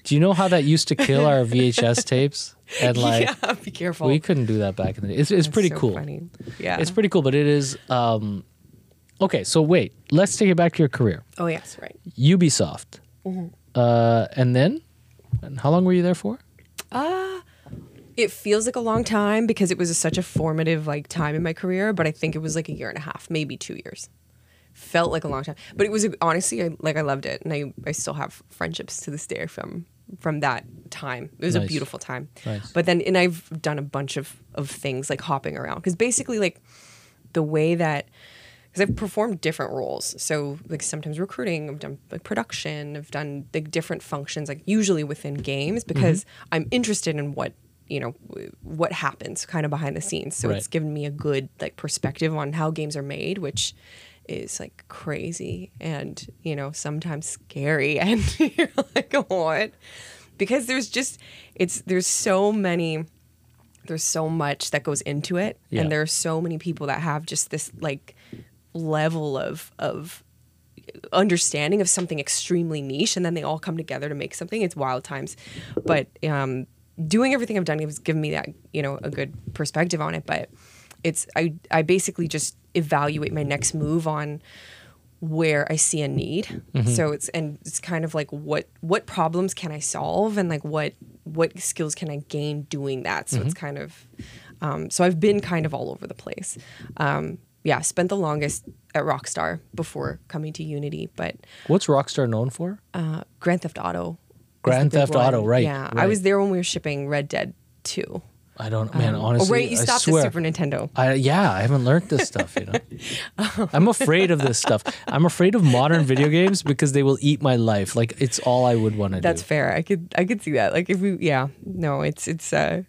"Do you know how that used to kill our VHS tapes?" *laughs* And like, yeah, be careful. we couldn't do that back in the day. It's it's That's pretty so cool. Funny. Yeah. It's pretty cool, but it is. Um, okay, so wait, let's take it back to your career. Oh yes, right. Ubisoft, Mm-hmm. uh, and then, and how long were you there for? Uh it feels like a long time because it was such a formative like time in my career, but I think it was like a year and a half, maybe two years. Felt like a long time, but it was honestly I, like I loved it, and I I still have friendships to this day from from that time. It was a beautiful time. Nice. But then and I've done a bunch of of things like hopping around because basically like the way that because I've performed different roles. So like sometimes recruiting, I've done like production, I've done like different functions, like usually within games because mm-hmm. I'm interested in what you know what happens kind of behind the scenes. So it's given me a good like perspective on how games are made, which is like crazy and you know sometimes scary *laughs* and you're like what? Because there's just it's there's so many there's so much that goes into it Yeah. and there are so many people that have just this like level of of understanding of something extremely niche and then they all come together to make something. It's wild times. But um doing everything i've done has given me that you know a good perspective on it. But it's i i basically just evaluate my next move on where I see a need. So it's and it's kind of like what what problems can I solve and like what what skills can I gain doing that. So it's kind of um, so I've been kind of all over the place. Um, yeah, spent the longest at Rockstar before coming to Unity, but What's Rockstar known for? uh, Grand Theft Auto. Grand Theft Auto, right, Yeah, I was there when we were shipping Red Dead Two. I don't, man. Um, honestly, right, you I stopped swear. at Super Nintendo. I, yeah, I haven't learned this stuff, you know. *laughs* *laughs* I'm afraid of this stuff. I'm afraid of modern video games because they will eat my life. Like it's all I would want to do. That's fair. I could I could see that. Like if we yeah no it's it's uh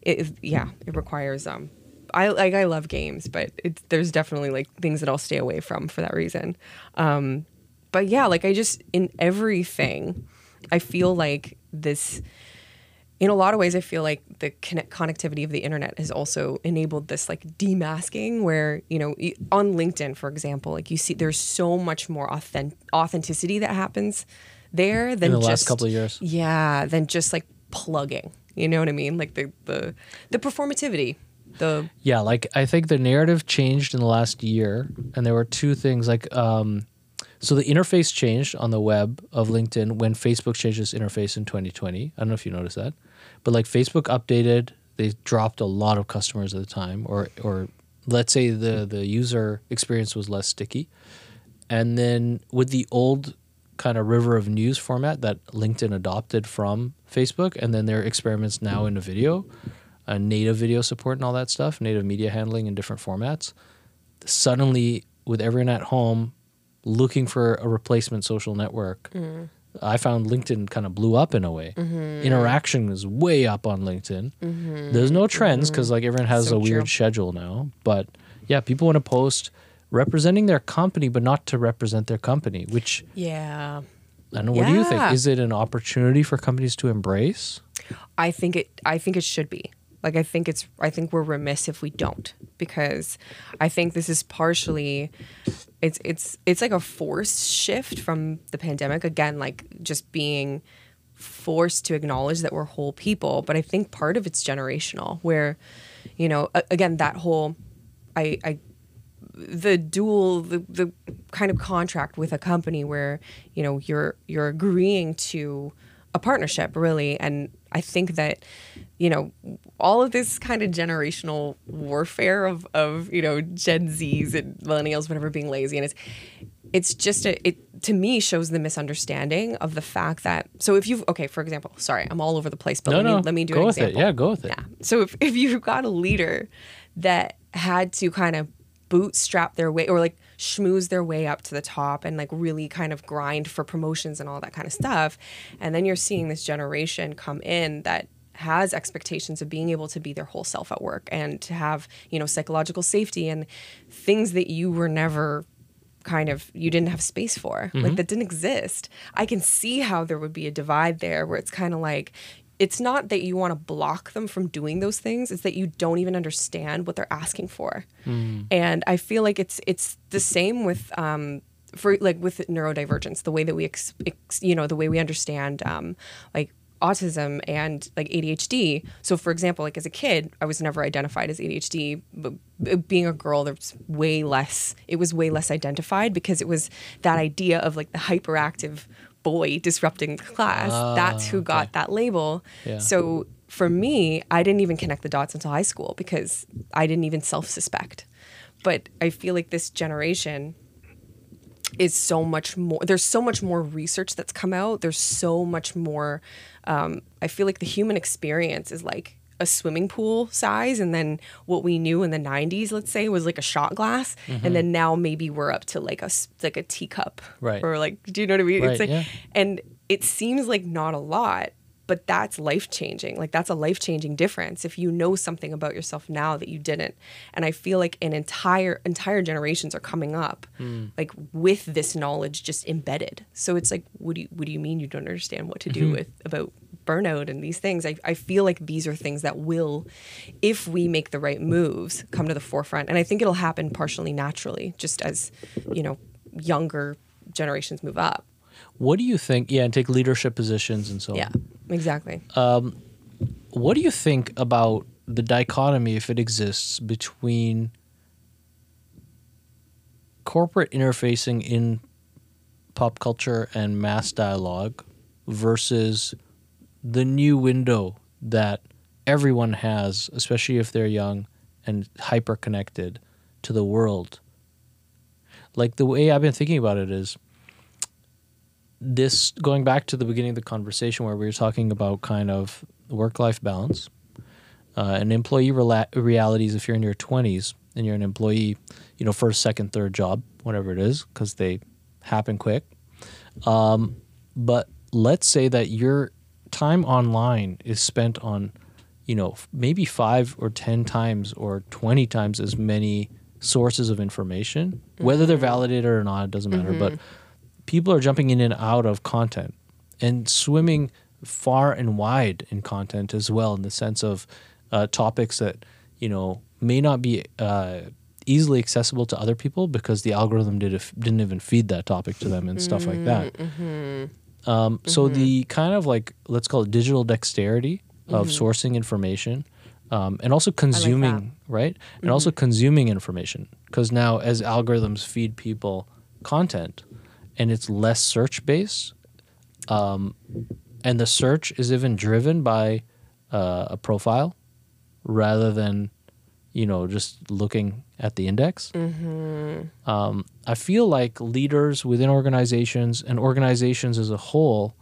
it it- yeah it requires um I like I love games but it's there's definitely like things that I'll stay away from for that reason. Um but yeah like I just in everything I feel like this in a lot of ways, I feel like the connect- connectivity of the internet has also enabled this like demasking where, you know, on LinkedIn, for example, like you see there's so much more authentic- authenticity that happens there than in the just, last couple of years. Yeah, than just like plugging. You know what I mean? Like the the the performativity. The Yeah, like I think the narrative changed in the last year, and there were two things. Like, um, so the interface changed on the web of LinkedIn when Facebook changed its interface in 2020. I don't know if you noticed that, but like Facebook updated, they dropped a lot of customers at the time, or or let's say the the user experience was less sticky, and then with the old kind of river of news format that LinkedIn adopted from Facebook, and then their experiments now into video, uh, native video support and all that stuff, native media handling in different formats. Suddenly, with everyone at home, looking for a replacement social network. Mm. I found LinkedIn kind of blew up in a way. Mm-hmm. Interaction is way up on LinkedIn. There's no trends because like everyone has So a weird true. schedule now. But yeah, people want to post representing their company, but not to represent their company. Which Yeah. I don't know. What do you think? Is it an opportunity for companies to embrace? I think it I think it should be. Like I think it's I think we're remiss if we don't because I think this is partially it's it's it's like a forced shift from the pandemic. Again like just being forced to acknowledge that we're whole people but I think part of it's generational where you know a- again that whole I I the dual the, the kind of contract with a company where you know you're you're agreeing to a partnership really and i think that you know all of this kind of generational warfare of of you know gen z's and millennials whatever being lazy and it's it's just a it to me shows the misunderstanding of the fact that so if you've okay for example sorry i'm all over the place but No, let, no. me, let me do go an with example it. Yeah, go with it. yeah. So if, if you've got a leader that had to kind of bootstrap their way or like schmooze their way up to the top and like really kind of grind for promotions and all that kind of stuff, and then you're seeing this generation come in that has expectations of being able to be their whole self at work and to have, you know, psychological safety and things that you were never kind of you didn't have space for like mm-hmm. that didn't exist. I can see how there would be a divide there where it's kind of like it's not that you want to block them from doing those things it's that you don't even understand what they're asking for and i feel like it's it's the same with um for like with neurodivergence the way that we ex, ex, you know the way we understand um like autism and like ADHD. So for example, like as a kid, I was never identified as ADHD, but being a girl there's way less it was way less identified because it was that idea of like the hyperactive boy disrupting the class. That's who got that label. Yeah. So for me, I didn't even connect the dots until high school because I didn't even self-suspect. But I feel like this generation is so much more there's so much more research that's come out there's so much more um, i feel like the human experience is like a swimming pool size and then what we knew in the 90s let's say was like a shot glass and then now maybe we're up to like a like a teacup Right. or like do you know what i mean Right, it's like yeah. and it seems like not a lot but that's life changing like that's a life changing difference if you know something about yourself now that you didn't and i feel like an entire entire generations are coming up Hmm. like with this knowledge just embedded so it's like what do you what do you mean you don't understand what to do Mm-hmm. with about burnout and these things I, I feel like these are things that will if we make the right moves come to the forefront and i think it'll happen partially naturally just as you know younger generations move up What do you think? Yeah, and take leadership positions and so on. yeah exactly um, what do you think about the dichotomy if it exists between corporate interfacing in pop culture and mass dialogue versus the new window that everyone has especially if they're young and hyper connected to the world. Like the way i've been thinking about it is this going back to the beginning of the conversation where we were talking about kind of work life balance uh, and employee rela- realities if you're in your 20s and you're an employee you know first second third job whatever it is because they happen quick. Um, but let's say that your time online is spent on you know maybe five or ten times or 20 times as many sources of information. Whether they're validated or not it doesn't matter but people are jumping in and out of content. And swimming far and wide in content as well in the sense of uh, topics that you know may not be uh, easily accessible to other people because the algorithm did didn't even feed that topic to them and stuff like that. Um, so the kind of like let's call it digital dexterity of sourcing information um, and also consuming right? And also consuming information. Because now as algorithms feed people content and it's less search based um, and the search is even driven by uh, a profile rather than you know just looking at the index um, i feel like leaders within organizations and organizations as a whole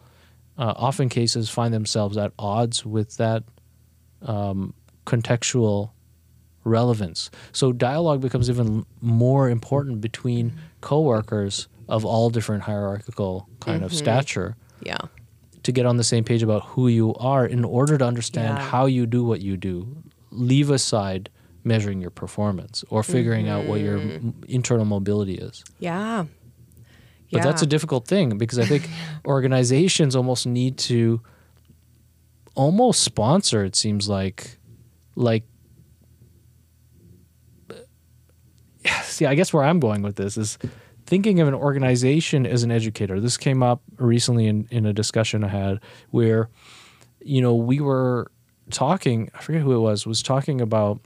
uh, often cases find themselves at odds with that um, contextual relevance so dialogue becomes even more important between coworkers of all different hierarchical kind of stature Yeah. to get on the same page about who you are in order to understand Yeah. how you do what you do. Leave aside measuring your performance or figuring out what your Mm-hmm. m- internal mobility is. Yeah. But that's a difficult thing because I think *laughs* organizations almost need to almost sponsor it seems like like *sighs* see I guess where I'm going with this is thinking of an organization as an educator. This came up recently in, in a discussion I had where you know we were talking I forget who it was was talking about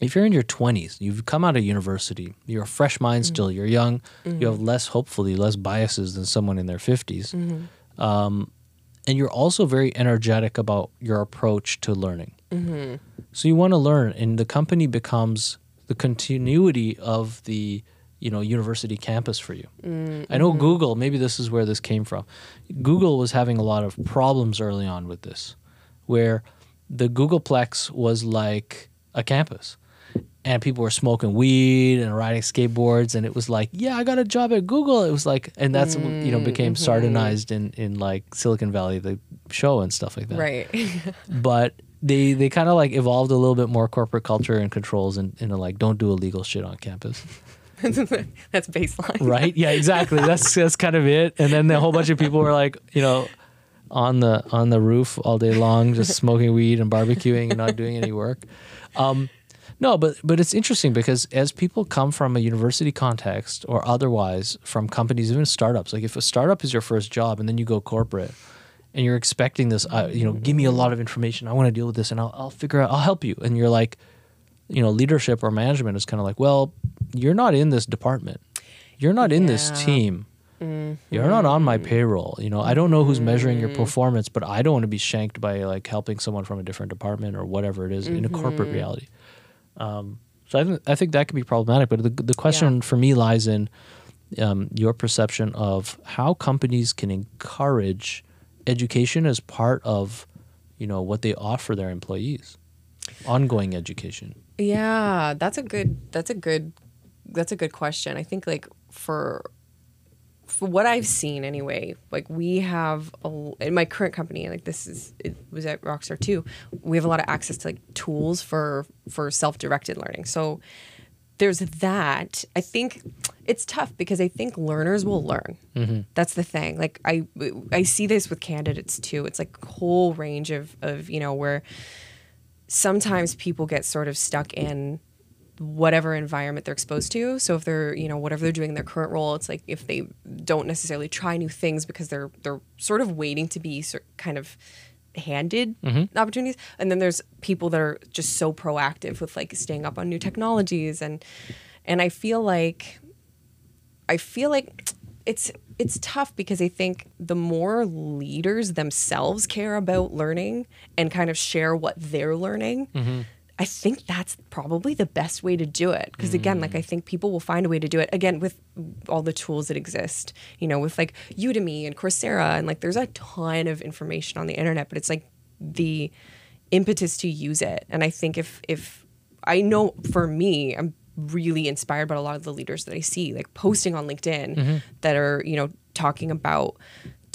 if you're in your 20s, you've come out of university, you're a fresh mind mm. still, you're young, you mm-hmm. have less, hopefully, less biases than someone in their 50s. Mm-hmm. Um, and you're also very energetic about your approach to learning. Mm-hmm. So you want to learn, and the company becomes the continuity of the you know university campus for you. Mm, I know Google. Maybe this is where this came from. Google was having a lot of problems early on with this, where the Googleplex was like a campus, and people were smoking weed and riding skateboards, and it was like, yeah, I got a job at Google. It was like, and that's you know became sardinized in in like Silicon Valley, the show and stuff like that. Right. *laughs* but they they kind of like evolved a little bit more corporate culture and controls and into like don't do illegal shit on campus. *laughs* That's baseline. right? Yeah exactly. That's that's kind of it. And then a whole bunch of people were like you know on the on the roof all day long just smoking weed and barbecuing and not doing any work. Um no but but it's interesting because as people come from a university context or otherwise from companies even startups like if a startup is your first job and then you go corporate and you're expecting this uh, you know give me a lot of information i want to deal with this and I'll, I'll figure out i'll help you. And you're like you know leadership or management is kind of like well you're not in this department. You're not in this Yeah. team. You're not on my mm-hmm. payroll. You know i don't know who's measuring your mm-hmm. performance but i don't want to be shanked by like helping someone from a different department or whatever it is in a corporate mm-hmm. reality um, so I, th- I think that could be problematic but the, the question for me lies in um, your perception of how companies can encourage education as part of you know what they offer their employees. Ongoing education. Yeah, that's a good that's a good that's a good question. I think like for for what I've seen anyway, like we have a, in my current company, like this is it was at Rockstar too. We have a lot of access to like tools for for self-directed learning. So there's that. I think it's tough because I think learners will learn. Mm-hmm. That's the thing. Like I I see this with candidates too. It's like whole range of of you know where sometimes people get sort of stuck in whatever environment they're exposed to. So if they're, you know, whatever they're doing in their current role, it's like if they don't necessarily try new things because they're they're sort of waiting to be sort kind of handed mm-hmm. opportunities. And then there's people that are just so proactive with like staying up on new technologies and and I feel like I feel like it's it's tough because I think the more leaders themselves care about learning and kind of share what they're learning, mm-hmm. I think that's probably the best way to do it. Because again, like I mm. think people will find a way to do it again with all the tools that exist, you know, with like Udemy and Coursera and like there's a ton of information on the internet, but it's like the impetus to use it. And I think if if I know for me, I'm really inspired by a lot of the leaders that I see, like posting on LinkedIn mm-hmm. that are, you know, talking about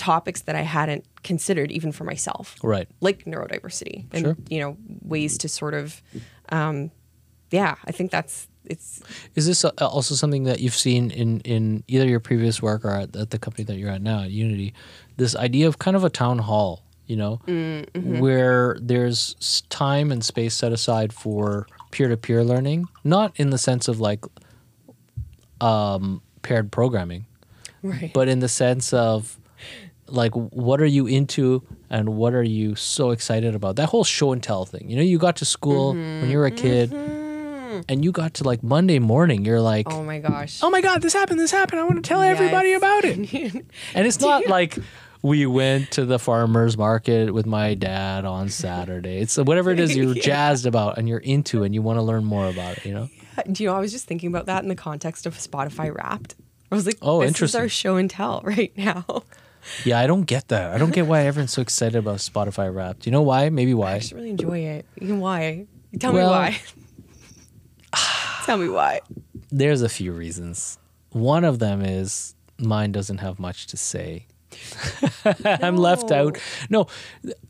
topics that I hadn't considered even for myself. Right. Like neurodiversity and, Sure. you know, ways to sort of, um, yeah, I think that's, it's, Is this uh, also something that you've seen in, in either your previous work or at, the company that you're at now at Unity? This idea of kind of a town hall, you know, where there's time and space set aside for peer to peer learning, not in the sense of like um, paired programming, right. but in the sense of like what are you into and what are you so excited about that whole show and tell thing you know you got to school when you were a kid mm-hmm. and you got to like monday morning you're like oh my gosh. oh my god this happened this happened i want to tell everybody about it *laughs* and it's not like we went to the farmers market with my dad on saturday it's whatever it is you're *laughs* Yeah. jazzed about and you're into and you want to learn more about it you know Do you know, I was just thinking about that in the context of Spotify Wrapped. I was like, Oh, this is our show and tell *laughs* right now. Yeah i don't get that i don't get why everyone's so excited about spotify Wrapped do you know why maybe why? I just really enjoy it. You know why? Tell Well- me why. *sighs* Tell me why. There's a few reasons. One of them is mine doesn't have much to say. *laughs* I'm left out. No,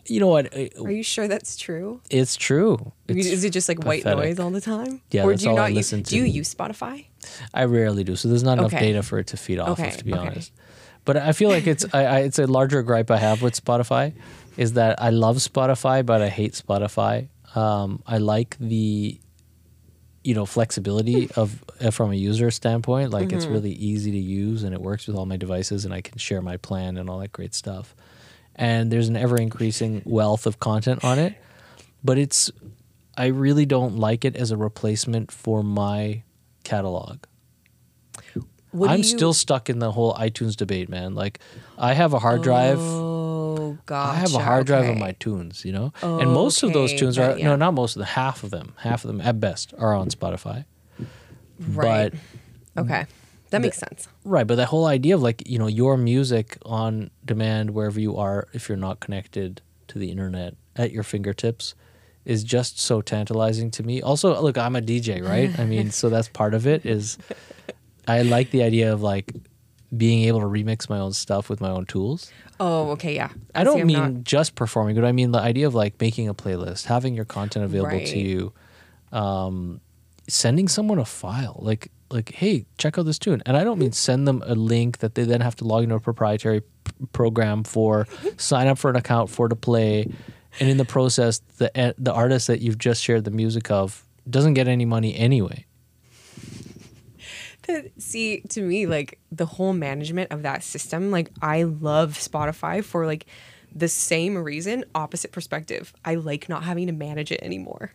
you know what? Uh, Are you sure that's true? It's true. It's- is it just like white noise all the time? Yeah, Or that's do you all I not use, listen Do you use Spotify? I rarely do, so there's not enough Okay. data for it to feed off Okay, of, to be okay. honest. But I feel like it's *laughs* I, I, it's a larger gripe I have with Spotify, is that I love Spotify, but I hate Spotify. Um, I like the, you know, flexibility *laughs* of uh, from a user standpoint. Like it's really easy to use and it works with all my devices, and I can share my plan and all that great stuff. And there's an ever increasing wealth of content on it, but it's I really don't like it as a replacement for my catalog. What I'm you- still stuck in the whole iTunes debate, man. Like, I have a hard drive. Oh, God. I have a hard drive of my tunes, you know, and most of those tunes are yeah. no, not most of them. Half of them, half of them at best, are on Spotify. Right. But Okay. That makes sense. right, but the whole idea of like you know your music on demand wherever you are, if you're not connected to the internet at your fingertips, is just so tantalizing to me. Also, look, I'm a DJ, right? I mean, *laughs* so that's part of it. Is I like the idea of like being able to remix my own stuff with my own tools. Oh, okay. Yeah. I See, don't mean not- just performing, but I mean the idea of like making a playlist, having your content available Right. to you, um, sending someone a file like like hey, check out this tune, and I don't mean send them a link that they then have to log into a proprietary p- program for, *laughs* sign up for an account for to play, and in the process, the eh, the artist that you've just shared the music of doesn't get any money anyway. See, to me, like the whole management of that system, like I love Spotify for like the same reason, opposite perspective. I like not having to manage it anymore.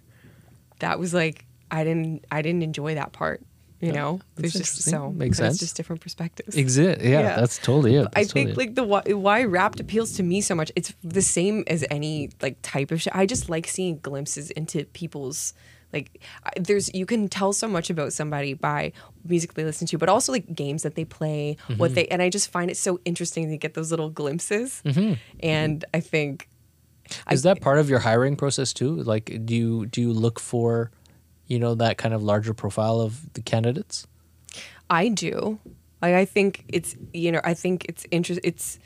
That was like I didn't I didn't enjoy that part. You know, that's there's just so Makes it's sense. just different perspectives. Exist, yeah, Yeah. that's totally it. I That's think it. like the why, why Wrapped appeals to me so much. It's the same as any like type of show. I just like seeing glimpses into people's like. There's you can tell so much about somebody by music they listen to, but also like games that they play, Mm-hmm. what they and I just find it so interesting to get those little glimpses. And I think Is that part of your hiring process too? Like, do you do you look for, you know, that kind of larger profile of the candidates? I do. Like I think it's you know I think it's interest. It's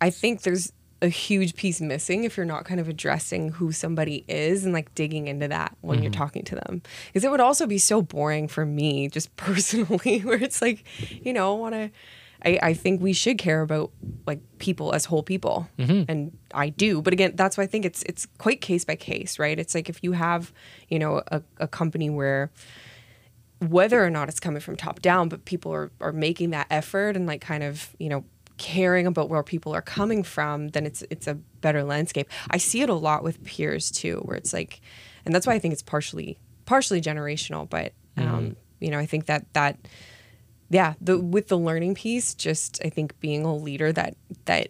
I think there's a huge piece missing if you're not kind of addressing who somebody is and like digging into that when you're mm-hmm. talking to them. Because it would also be so boring for me just *laughs* personally, where it's like, you know, I want to. I, I think we should care about like people as whole people, mm-hmm. and I do. But again, that's why I think it's it's quite case by case, right? It's like if you have, you know, a, a company where whether or not it's coming from top down, but people are, are making that effort and like kind of, you know, caring about where people are coming from, then it's it's a better landscape. I see it a lot with peers too, where it's like and that's why I think it's partially partially generational, but um, you know, I think that that yeah, the with the learning piece, just I think being a leader that that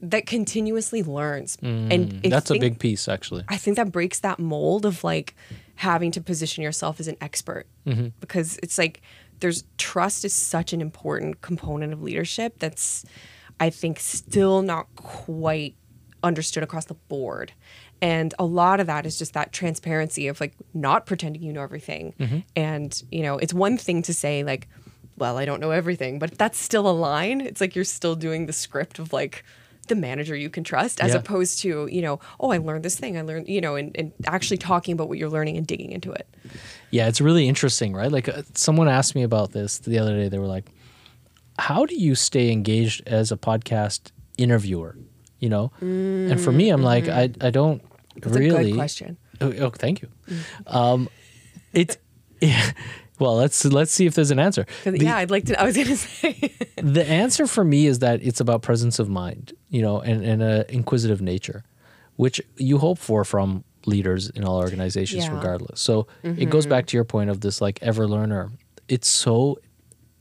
that continuously learns. and Mm, That's a big piece, actually. I think that breaks that mold of like having to position yourself as an expert Mm-hmm. because it's like there's trust is such an important component of leadership that's I think still not quite understood across the board. And a lot of that is just that transparency of like not pretending you know everything. Mm-hmm. And, you know, it's one thing to say like, well, I don't know everything, but that's still a line. It's like you're still doing the script of like the manager you can trust as Yeah. opposed to, you know, oh, I learned this thing. I learned, you know, and, and actually talking about what you're learning and digging into it. Yeah, it's really interesting, right? Like, uh, someone asked me about this the other day. They were like, "How do you stay engaged as a podcast interviewer?" You know, and for me, I'm like, I I don't That's really. a good question. Oh, oh, thank you. Um, it's *laughs* well, let's let's see if there's an answer. The- yeah, I'd like to, I was going *laughs* to say, the answer for me is that it's about presence of mind, you know, and, and a inquisitive nature, which you hope for from leaders in all organizations, Yeah. Mm-hmm. regardless. So it goes back to your point of this like ever learner. It's so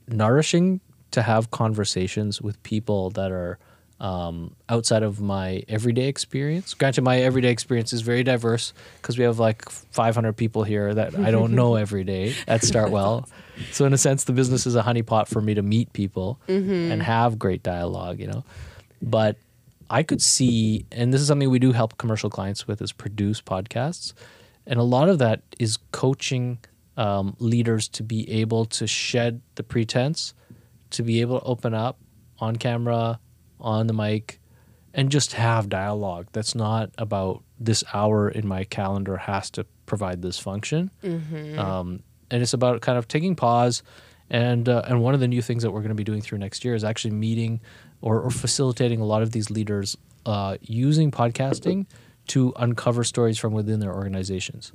nourishing to have conversations with people that are um, outside of my everyday experience. Granted, my everyday experience is very diverse because we have like 500 people here that I don't know *laughs* every day at Startwell. So in a sense, the business is a honeypot for me to meet people and have great dialogue, you know. But I could see, and this is something we do help commercial clients with, is produce podcasts, and a lot of that is coaching um, leaders to be able to shed the pretense to be able to open up on camera, on the mic, and just have dialogue. That's not about this hour in my calendar has to provide this function. Um, and it's about kind of taking pause. And, uh, and one of the new things that we're going to be doing through next year is actually meeting or, or facilitating a lot of these leaders uh, using podcasting to uncover stories from within their organizations.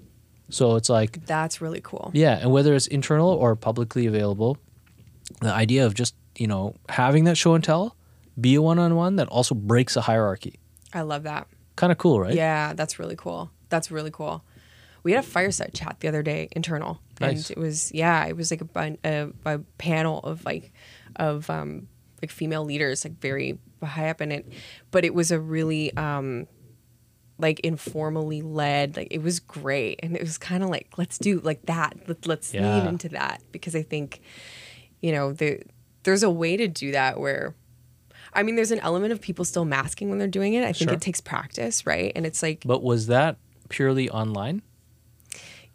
So it's like That's really cool. yeah, and whether it's internal or publicly available, the idea of just, you know, having that show and tell be a one on one that also breaks a hierarchy. I love that. Kind of cool, right? Yeah, that's really cool. That's really cool. We had a fireside chat the other day, internal, Nice. and it was yeah, it was like a, a, a panel of like of um like female leaders, like very high up in it, but it was a really um like informally led like it was great. And it was kind of like let's do like that. Let, let's lean into that. Because i think you know there there's a way to do that where i mean there's an element of people still masking when they're doing it. I think Sure. it takes practice right? And it's like But was that purely online?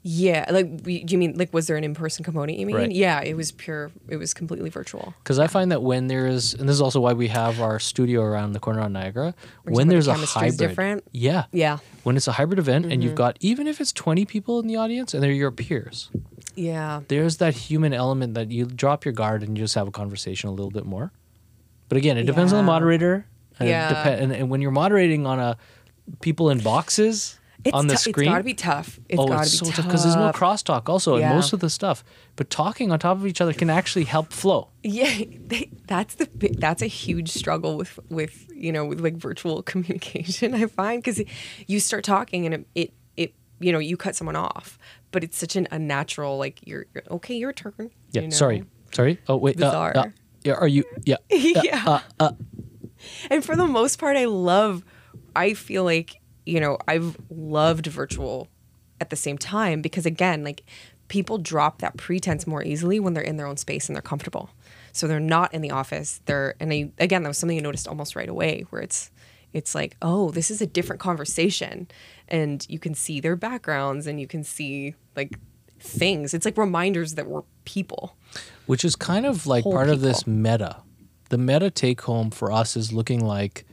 Yeah like do you mean like was there an in-person component you mean Right. yeah it was pure it was completely virtual Because I find that when there is, and this is also why we have our studio around the corner on Niagara, Where when of the there's a hybrid, different. yeah, yeah when it's a hybrid event and Mm-hmm. you've got even if it's 20 people in the audience and they're your peers, yeah there's that human element that you drop your guard and you just have a conversation a little bit more. But again, it depends on the moderator. And, Yeah. depe- and, and when you're moderating on a people in boxes it's on the tou- screen, it's gotta be tough it's oh, it's be so tough because there's no crosstalk also Yeah. in most of the stuff. But talking on top of each other can actually help flow. Yeah, they, that's the that's a huge struggle with with you know with like virtual *laughs* communication. I find because you start talking and it, it it you know you cut someone off, but it's such an unnatural like you're, you're okay your turn. Yeah, you know? sorry, sorry. Oh wait, uh, Bizarre. uh, yeah, are you? Yeah, *laughs* yeah. and for the most part, I love. I feel like you know I've loved virtual at the same time because again, like people drop that pretense more easily when they're in their own space and they're comfortable. So they're not in the office. They're and I again that was something I noticed almost right away where it's it's like oh this is a different conversation and you can see their backgrounds and you can see like things. It's like reminders that we're people. which is kind of like Whole part of this meta. The meta take home for us is looking like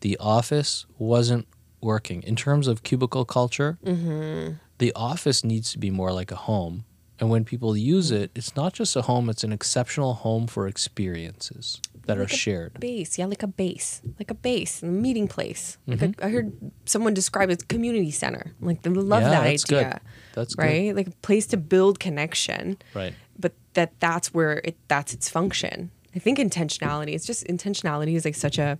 the office wasn't working in terms of cubicle culture. Mm-hmm. The office needs to be more like a home. And when people use it, it's not just a home, it's an exceptional home for experiences that are Like a shared. base yeah like a base like a base a meeting place like Mm-hmm. a, I heard someone describe it as community center like they love Yeah, that that's good. idea That's good. right like a place to build connection Right. but that that's where it that's its function i think intentionality it's just intentionality is like such a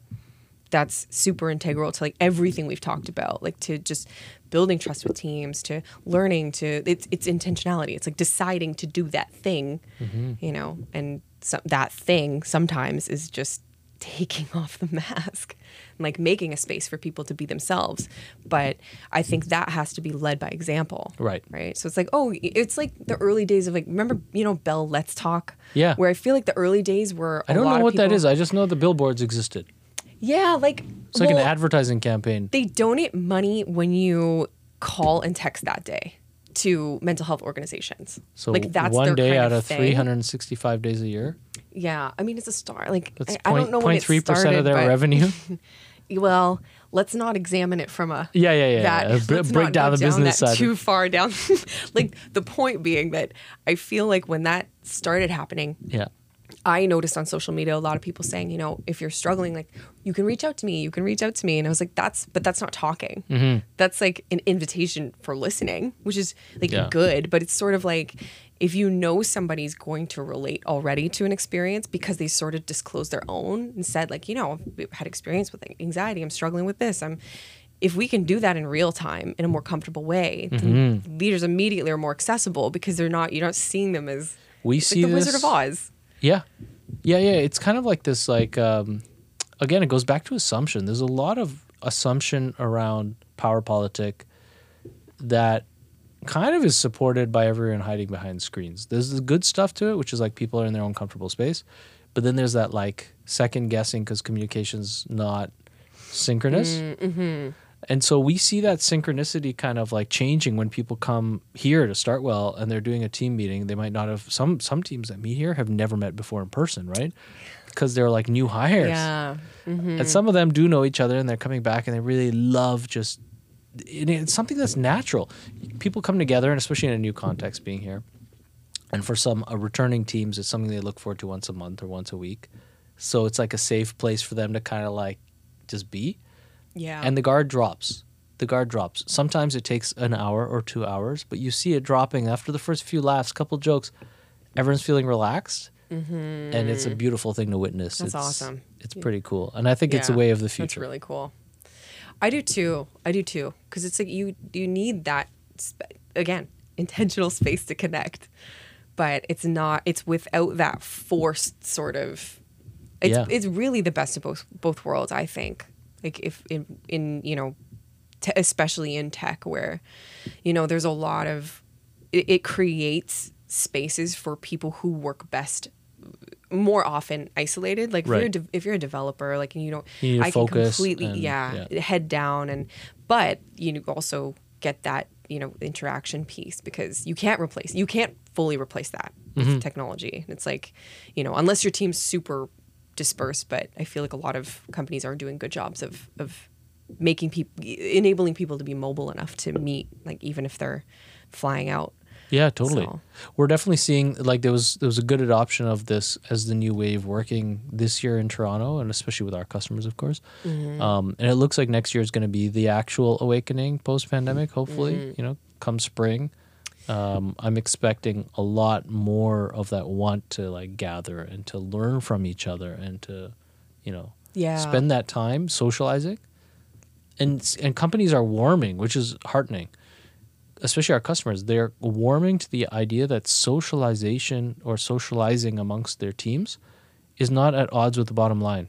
that's super integral to like everything we've talked about like to just building trust with teams to learning to it's it's intentionality it's like deciding to do that thing mm-hmm. you know and so, that thing sometimes is just taking *laughs* off the mask and like making a space for people to be themselves but i think that has to be led by example Right. right so it's like oh it's like the early days of like remember you know bell let's talk Yeah. where i feel like the early days were I don't know what that people- is. I just know the billboards existed. Yeah like It's like well, an advertising campaign. they donate money when you call and text that day to mental health organizations. So like that's one their day out of of thing. 365 days a year. Yeah, I mean it's a star. Like That's I, I don't know when it 0.3% started, of their but- revenue. *laughs* Well, let's not examine it from a *laughs* Yeah, yeah, yeah, that yeah. Break down the business that side. too far down. *laughs* like the point being that I feel like when that started happening, yeah. I noticed on social media a lot of people saying, you know, if you're struggling, like you can reach out to me, you can reach out to me. And I was like, that's, but that's not talking. Mm-hmm. That's like an invitation for listening, which is like Yeah. good. But it's sort of like if you know somebody's going to relate already to an experience because they sort of disclose their own and said, like, you know, I've had experience with anxiety, I'm struggling with this. I'm, if we can do that in real time in a more comfortable way, Mm-hmm. leaders immediately are more accessible because they're not, you're not seeing them as We see like the Wizard of Oz. Yeah. Yeah, yeah. It's kind of like this like um again, it goes back to assumption. There's a lot of assumption around power politic that kind of is supported by everyone hiding behind screens. There's the good stuff to it, which is like people are in their own comfortable space. But then there's that like second guessing because communication's not synchronous. And so we see that synchronicity kind of like changing when people come here to Startwell and they're doing a team meeting. They might not have some some teams that meet here have never met before in person, right? Because they're like new hires. Yeah. And some of them do know each other and they're coming back and they really love just it's something that's natural. People come together and especially in a new context being here. And for some uh, returning teams, it's something they look forward to once a month or once a week. So it's like a safe place for them to kind of like just be. Yeah. And the guard drops. The guard drops. Sometimes it takes an hour or two hours, but you see it dropping after the first few laughs, couple jokes. Everyone's feeling relaxed, and it's a beautiful thing to witness. Mm-hmm. That's it's, awesome. It's pretty cool, and I think it's a way of the future. That's really cool. I do too. I do too. Because it's like you you need that sp- again *laughs* intentional space to connect, but it's not. It's without that forced sort of. It's Yeah. it's really the best of both both worlds. I think. Like if in in you know, te- especially in tech where, you know, there's a lot of, it, it creates spaces for people who work best more often isolated like if you're a de- if you're a developer like and you don't You i can focus completely and- yeah, yeah. head down and but you also get that you know interaction piece because you can't replace you can't fully replace that with Mm-hmm. technology it's like you know unless your team's super dispersed but i feel like a lot of companies are doing good jobs of of making people enabling people to be mobile enough to meet like even if they're flying out Yeah, totally. So- We're definitely seeing like there was there was a good adoption of this as the new wave working this year in Toronto, and especially with our customers, of course. Mm-hmm. Um, and it looks like next year is going to be the actual awakening post pandemic. Hopefully, Mm-hmm. you know, come spring. Um, I'm expecting a lot more of that want to like gather and to learn from each other and to, you know, Yeah. spend that time socializing. And and companies are warming, which is heartening especially our customers, they're warming to the idea that socialization or socializing amongst their teams is not at odds with the bottom line.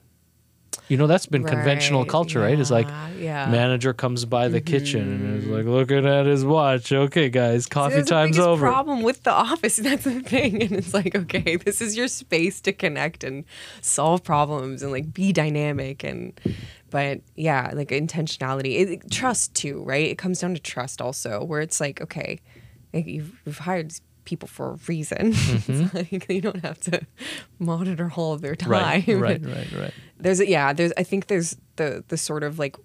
You know, that's been conventional Right, culture, right? It's like yeah, yeah. Mm-hmm. manager comes by the kitchen and is like looking at his watch. Okay, guys, coffee the time's biggest over. problem with the office. *laughs* That's the thing, and it's like, okay, *laughs* this is your space to connect and solve problems and like be dynamic and, but yeah, like intentionality, it, trust too, right? It comes down to trust also, where it's like, okay, like you've, you've hired people for a reason. *laughs* It's like you don't have to monitor all of their time. Mm-hmm. Right, right, right, right. there's a, yeah there's i think there's the the sort of like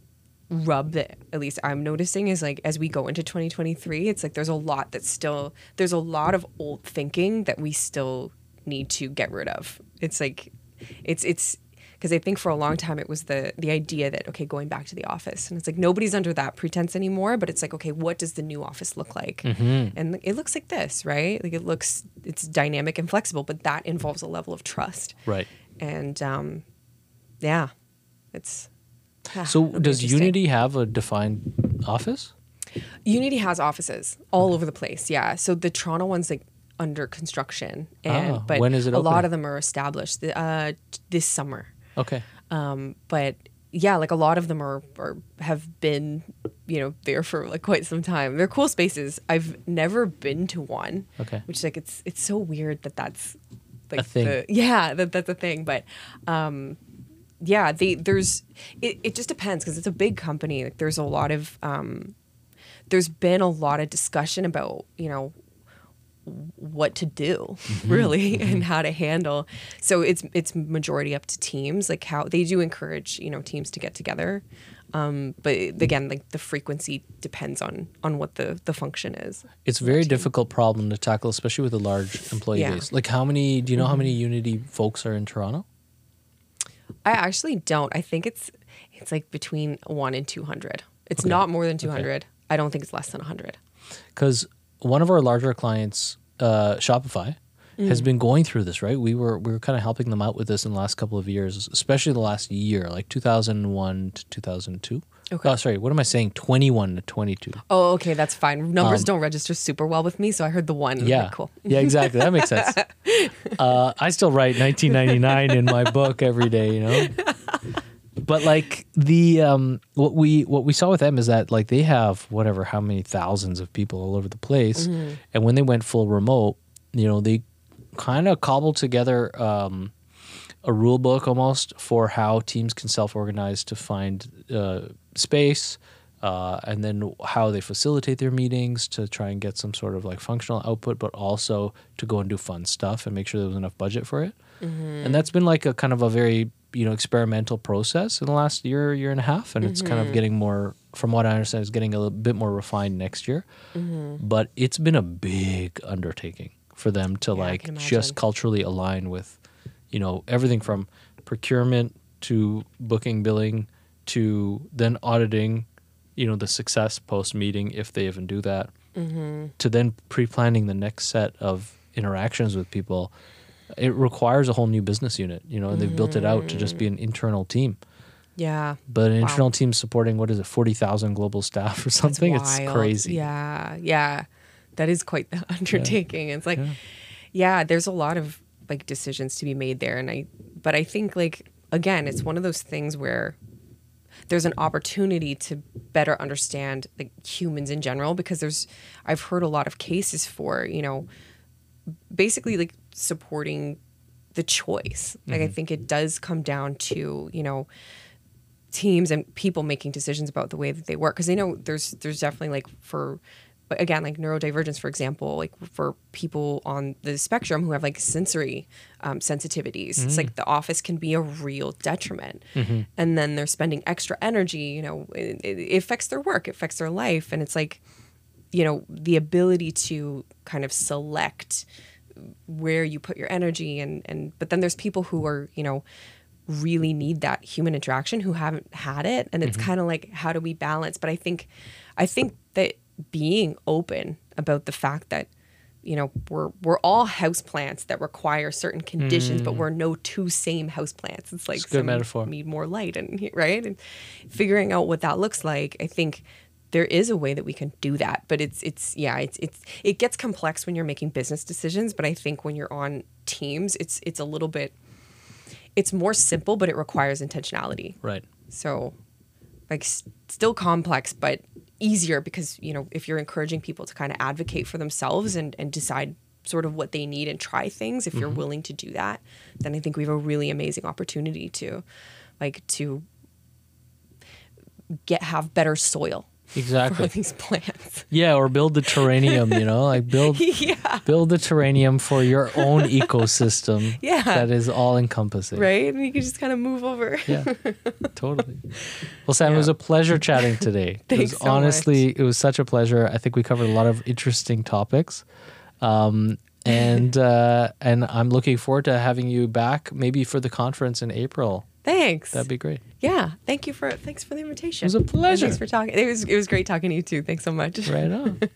rub that at least i'm noticing is like as we go into 2023 it's like there's a lot that's still there's a lot of old thinking that we still need to get rid of it's like it's it's because I think for a long time it was the the idea that okay going back to the office and it's like nobody's under that pretense anymore but it's like okay what does the new office look like and it looks like this right like it looks it's dynamic and flexible but that involves a level of trust Right. and um, yeah, it's. ah, So, does. Unity have a defined office? Unity has offices all over the place. Yeah, so the Toronto one's like under construction, and Ah, but when is it a lot of them are established uh, this summer. Okay. Um, but yeah, like a lot of them are, are have been, you know, there for like quite some time. They're cool spaces. I've never been to one. Okay. Which like it's it's so weird that that's like A thing. The, yeah, that that's a thing. But um, yeah, they there's it, it just depends because it's a big company. Like there's a lot of um, there's been a lot of discussion about you know what to do mm-hmm. really *laughs* mm-hmm. and how to handle. So it's it's majority up to teams like how they do encourage you know teams to get together. Um, but mm-hmm. again like the frequency depends on on what the the function is It's a very difficult problem to tackle, especially with a large employee Yeah. base. Like, how many? Do you know how many Unity folks are in Toronto? i actually don't. I think it's it's like between 1 and 200 it's not more than 200 i don't think it's less than 100 because one of our larger clients, uh, Shopify, Mm. has been going through this. Right, we were we were kind of helping them out with this in the last couple of years, especially the last year, like two thousand one to two thousand two. Okay. Oh, sorry. What am I saying? Twenty one to twenty two. oh okay that's fine numbers don't register super well with me so i heard the one Um, Yeah. like, cool yeah, exactly. That makes sense. *laughs* Uh, I still write 1999 in my book every day, you know. *laughs* But like the um, what we what we saw with them is that like they have whatever how many thousands of people all over the place, and when they went full remote, you know, they kind of cobbled together um, a rule book almost for how teams can self organize to find uh, space, uh, and then how they facilitate their meetings to try and get some sort of like functional output, but also to go and do fun stuff and make sure there was enough budget for it. And that's been like a kind of a very you know experimental process in the last year year and a half, and it's kind of getting more. From what I understand, is getting a little bit more refined next year. But it's been a big undertaking for them to Yeah, like just culturally align with, you know, everything from procurement to booking billing to then auditing, you know, the success post meeting if they even do that, Mm-hmm. to then pre planning the next set of interactions with people. It requires a whole new business unit, you know, and they've built it out to just be an mm. internal team. Yeah. But an Wow. internal team supporting what is it, forty thousand global staff or something? It's crazy. Yeah, yeah, that is quite the *laughs* undertaking. It's like, Yeah. yeah. there's a lot of like decisions to be made there, and I, but I think like again, it's one of those things where there's an opportunity to better understand like humans in general because there's I've heard a lot of cases for you know basically like supporting the choice. Like I mm-hmm. think it does come down to you know teams and people making decisions about the way that they work. Because they know there's there's definitely like for but again like neurodivergence for example like for people on the spectrum who have like sensory um, sensitivities it's mm. like the office can be a real detriment. Mm-hmm. And then they're spending extra energy you know it, it affects their work it affects their life. And it's like you know the ability to kind of select where you put your energy and and but then there's people who are you know really need that human interaction who haven't had it. And it's mm-hmm. kind of like how do we balance? But i think i think that being open about the fact that you know we're we're all houseplants that require certain conditions but mm. we're no two same houseplants it's like It's good some metaphor. need more light and right? And figuring out what that looks like i think there is a way that we can do that but it's it's yeah it's it's it gets complex when you're making business decisions but i think when you're on teams it's it's a little bit it's more simple but it requires intentionality Right. so like s- still complex but easier because you know if you're encouraging people to kind of advocate for themselves and and decide sort of what they need and try things if you're mm-hmm. willing to do that then i think we have a really amazing opportunity to like to get have better soil Exactly. these plants Yeah, or build the terrarium. you know, like build *laughs* yeah build the terrarium for your own ecosystem *laughs* Yeah. that is all encompassing. right and you can just kind of move over Yeah, *laughs* totally. Well, Sam, it was a pleasure chatting today. it Thanks was so honestly, it was such a pleasure. I think we covered a lot of interesting topics. Um, and uh, and I'm looking forward to having you back, maybe for the conference in April. thanks That'd be great. Yeah thank you for thanks for the invitation It was a And pleasure. thanks for talking it was it was great talking to you too thanks so much Right on. *laughs*